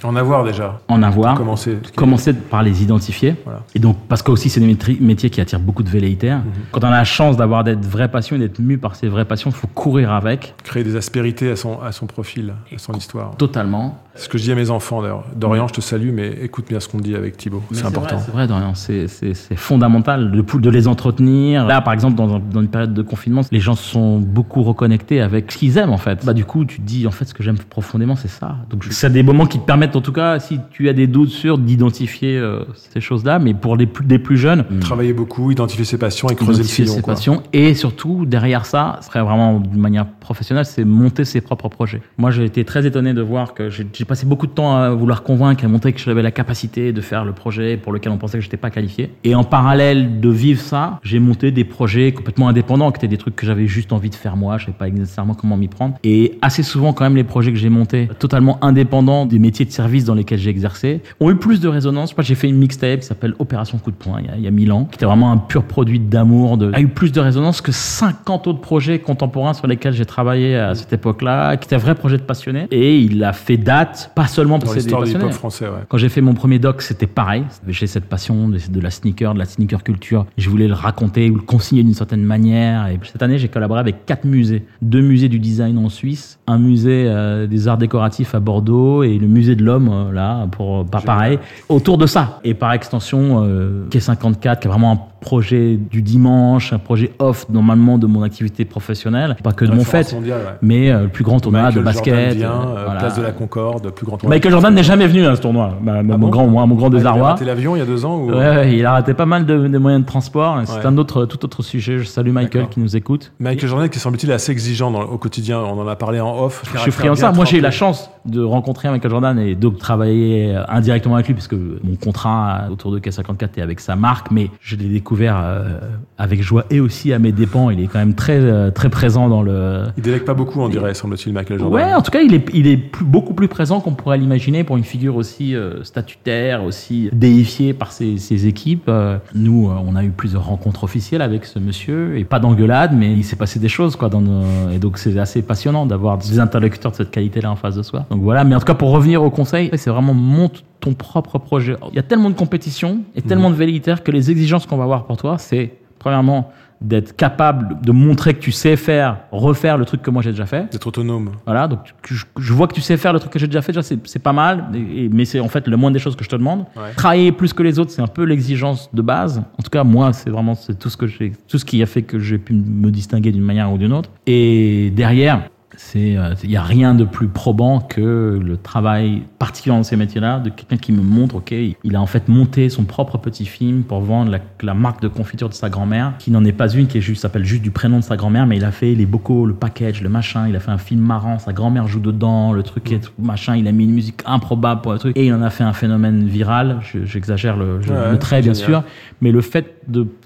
En avoir déjà. en avoir. Commencer. Commencer par les identifier. Voilà. Et donc, parce que aussi, c'est des métiers qui attirent beaucoup de velléitaires. Quand on a la chance d'avoir d'être vraies passions et d'être mu par ses vraies passions, il faut courir avec Créer des aspérités à son, à son profil, à son histoire. totalement. Ce que je dis à mes enfants d'ailleurs. Dorian, je te salue, mais écoute bien ce qu'on dit avec Thibaut. C'est important. C'est vrai, Dorian, c'est- fondamental de, les entretenir. Là, par exemple, dans, un- dans une période de confinement, les gens se sont beaucoup reconnectés avec ce qu'ils aiment en fait. Bah, du coup, tu te dis, en fait, ce que j'aime profondément, c'est ça. Donc, c'est des moments qui te permettent, en tout cas, si tu as des doutes sur, d'identifier euh, ces choses-là. Mais pour les plus, des plus jeunes, Travailler beaucoup, identifier ses passions et creuser le identifier sillon. ses quoi. passions et surtout derrière ça ce serait vraiment d'une manière professionnelle c'est monter ses propres projets moi j'ai été très étonné de voir que j'ai j'ai passé beaucoup de temps à vouloir convaincre à montrer que j'avais la capacité de faire le projet pour lequel on pensait que j'étais pas qualifié. Et en parallèle de vivre ça j'ai monté des projets complètement indépendants qui étaient des trucs que j'avais juste envie de faire moi je savais pas nécessairement comment m'y prendre. Et assez souvent quand même les projets que j'ai montés totalement indépendants des métiers de service dans lesquels j'ai exercé ont eu plus de résonance. J'ai fait une mixtape qui s'appelle Opération Coup de Poing il y a, il y a 1000 ans qui était vraiment un pur produit d'amour de... a eu plus de résonance que 50 autres projets contemporains sur lesquels j'ai travaillé à cette époque-là qui étaient un vrai projet de passionné et il a fait date pas seulement parce que c'est des du français, ouais. quand j'ai fait mon premier doc, c'était pareil. J'ai cette passion de, de la sneaker, de la sneaker culture. Je voulais le raconter ou le consigner d'une certaine manière. Et cette année, j'ai collaboré avec quatre musées. Deux musées du design en Suisse, un musée euh, des arts décoratifs à Bordeaux et le musée de l'homme, euh, là, pour pas pareil, autour de ça. Et par extension, euh, K54, qui est vraiment un projet du dimanche, un projet off normalement de mon activité professionnelle, pas que de mon mondiale, ouais. mais euh, le plus grand tournoi de basket. Vient, euh, euh, voilà. place de la Concorde, plus grand tournoi. Michael Jordan n'est jamais venu à ce tournoi. Bah, mon, Ah bon grand, moi, mon grand Ah, il a désarroi. raté l'avion il y a deux ans ou... Ouais, il a raté pas mal de, de moyens de transport. C'est Ouais. un autre, tout autre sujet. Je salue Michael qui nous écoute. Michael Jordan qui semble-t-il assez exigeant dans- au quotidien. On en a parlé en off. Je suis friand de ça. Moi, j'ai eu la chance de rencontrer Michael Jordan et donc travailler euh, indirectement avec lui puisque mon contrat autour de K54 est avec sa marque, mais je l'ai découvert euh, avec joie et aussi à mes dépens. Il est quand même très, euh, très présent dans le, Il délègue pas beaucoup, on dirait, semble-t-il, Michael Jordan. Ouais, en tout cas, il est, il est plus- beaucoup plus présent qu'on pourrait l'imaginer pour une figure aussi euh, statutaire, aussi déifiée par ses, ses équipes. Euh, nous, euh, on a eu plusieurs rencontres officielles avec ce monsieur, et pas d'engueulade, mais il s'est passé des choses, quoi. Dans nos- Et donc, c'est assez passionnant d'avoir des interlocuteurs de cette qualité-là en face de soi. Donc voilà, mais en tout cas, pour revenir au conseil, c'est vraiment monte ton propre projet. Il y a tellement de compétition et tellement de velléitaires que les exigences qu'on va avoir pour toi, c'est premièrement d'être capable de montrer que tu sais faire, refaire le truc que moi j'ai déjà fait. D'être autonome. Voilà, donc je, je vois que tu sais faire le truc que j'ai déjà fait, déjà c'est pas mal, et- mais c'est en fait le moins des choses que je te demande. Ouais. Travailler plus que les autres, c'est un peu l'exigence de base. En tout cas, moi, c'est vraiment c'est tout ce que j'ai, tout ce qui a fait que j'ai pu me distinguer d'une manière ou d'une autre. Et derrière, C'est, euh, il y a rien de plus probant que le travail, particulièrement dans ces métiers-là, de quelqu'un qui me montre, ok, il a en fait monté son propre petit film pour vendre la, la marque de confiture de sa grand-mère, qui n'en est pas une, qui est juste s'appelle juste du prénom de sa grand-mère, mais il a fait les bocaux, le package, le machin. Il a fait un film marrant, sa grand-mère joue dedans, le truc est machin. Il a mis une musique improbable pour le truc, et il en a fait un phénomène viral. Je- J'exagère le, je- Ouais, le trait, bien génial. sûr, mais le fait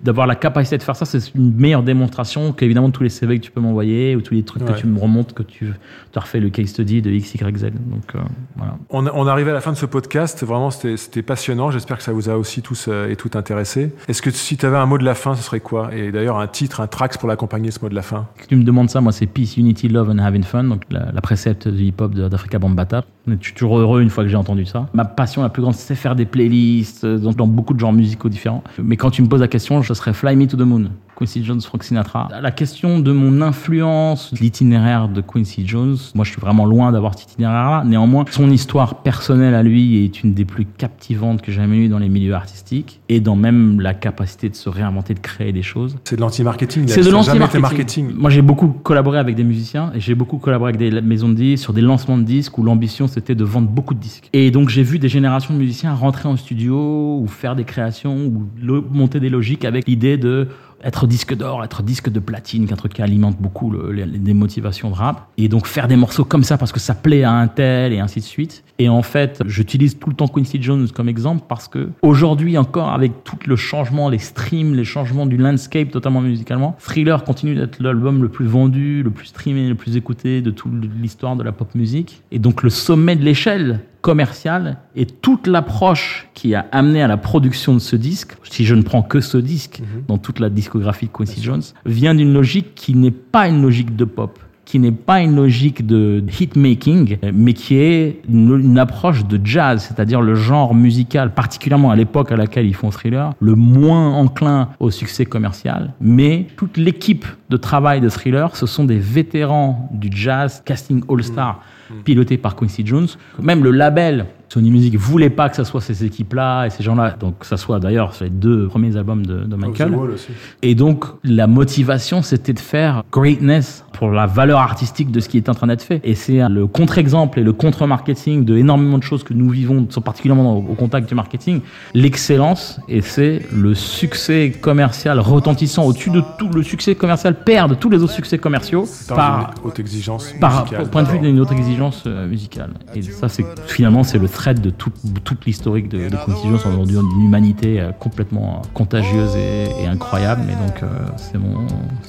d'avoir la capacité de faire ça, c'est une meilleure démonstration qu'évidemment tous les CV que tu peux m'envoyer ou tous les trucs Ouais. que tu me remontes, que tu as refait le case study de X, Y, Z. Donc euh, voilà. On, on arrive à la fin de ce podcast. Vraiment, c'était passionnant. J'espère que ça vous a aussi tous euh, et toutes intéressé. Est-ce que si tu avais un mot de la fin, ce serait quoi? Et d'ailleurs, un titre, un trax pour l'accompagner, ce mot de la fin? Si tu me demandes ça, moi c'est Peace, Unity, Love and Having Fun, donc la, la précepte du hip-hop d'Africa Bambata. Je suis toujours heureux une fois que j'ai entendu ça. Ma passion la plus grande, c'est faire des playlists euh, dans, dans beaucoup de genres musicaux différents. Mais quand tu me poses la question, je serais Fly Me to the Moon. Quincy Jones, Frank Sinatra. La question de mon influence, l'itinéraire de Quincy Jones, moi je suis vraiment loin d'avoir cet itinéraire-là. Néanmoins, son histoire personnelle à lui est une des plus captivantes que j'ai jamais eues dans les milieux artistiques et dans même la capacité de se réinventer, de créer des choses. C'est de l'anti-marketing. C'est de l'anti-marketing. marketing. Moi, j'ai beaucoup collaboré avec des musiciens et j'ai beaucoup collaboré avec des maisons de disques sur des lancements de disques où l'ambition c'était de vendre beaucoup de disques. Et donc, j'ai vu des générations de musiciens rentrer en studio ou faire des créations ou monter des logiques avec l'idée de être disque d'or, être disque de platine, qu'un truc qui alimente beaucoup le- les, motivations de rap. Et donc faire des morceaux comme ça parce que ça plaît à un tel et ainsi de suite. Et en fait, j'utilise tout le temps Quincy Jones comme exemple parce que aujourd'hui encore, avec tout le changement, les streams, les changements du landscape, totalement musicalement, Thriller continue d'être l'album le plus vendu, le plus streamé, le plus écouté de toute l'histoire de la pop musique. Et donc le sommet de l'échelle commerciale et toute l'approche qui a amené à la production de ce disque, si je ne prends que ce disque dans toute la discographie de Quincy Jones, vient d'une logique qui n'est pas une logique de pop qui n'est pas une logique de hit-making, mais qui est une, une approche de jazz, c'est-à-dire le genre musical, particulièrement à l'époque à laquelle ils font Thriller, le moins enclin au succès commercial. Mais toute l'équipe de travail de Thriller, ce sont des vétérans du jazz, casting all-star, piloté par Quincy Jones. Même le label Sony Music voulait pas que ce soit ces équipes-là et ces gens-là, donc que ça soit d'ailleurs sur les deux premiers albums de, Michael. Aussi. Et donc, la motivation, c'était de faire greatness pour la valeur artistique de ce qui est en train d'être fait. Et c'est le contre-exemple et le contre-marketing de énormément de choses que nous vivons, particulièrement au contact du marketing. L'excellence, et c'est le succès commercial retentissant au-dessus de tout. Le succès commercial perd tous les autres succès commerciaux Par, par, une haute exigence par musicale. au point de vue d'une autre exigence euh, musicale. Et ça, c'est finalement, c'est le thread de tout- toute l'historique de, de Quincy Jones aujourd'hui, d'une humanité euh, complètement euh, contagieuse et, et incroyable. Mais donc, euh, c'est mon,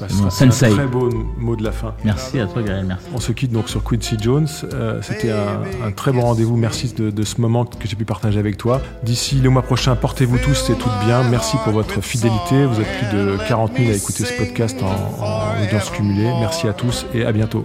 Bah, c'est un sensei. très beau mot de la fin. Merci à toi, Gaël. Merci. On se quitte donc sur Quincy Jones. Euh, C'était un, un très bon rendez-vous. Merci de, de ce moment que j'ai pu partager avec toi. D'ici le mois prochain, portez-vous tous et toutes bien. Merci pour votre fidélité. Vous êtes plus de 40 000 à écouter ce podcast en, en audience cumulée. Merci à tous et à bientôt.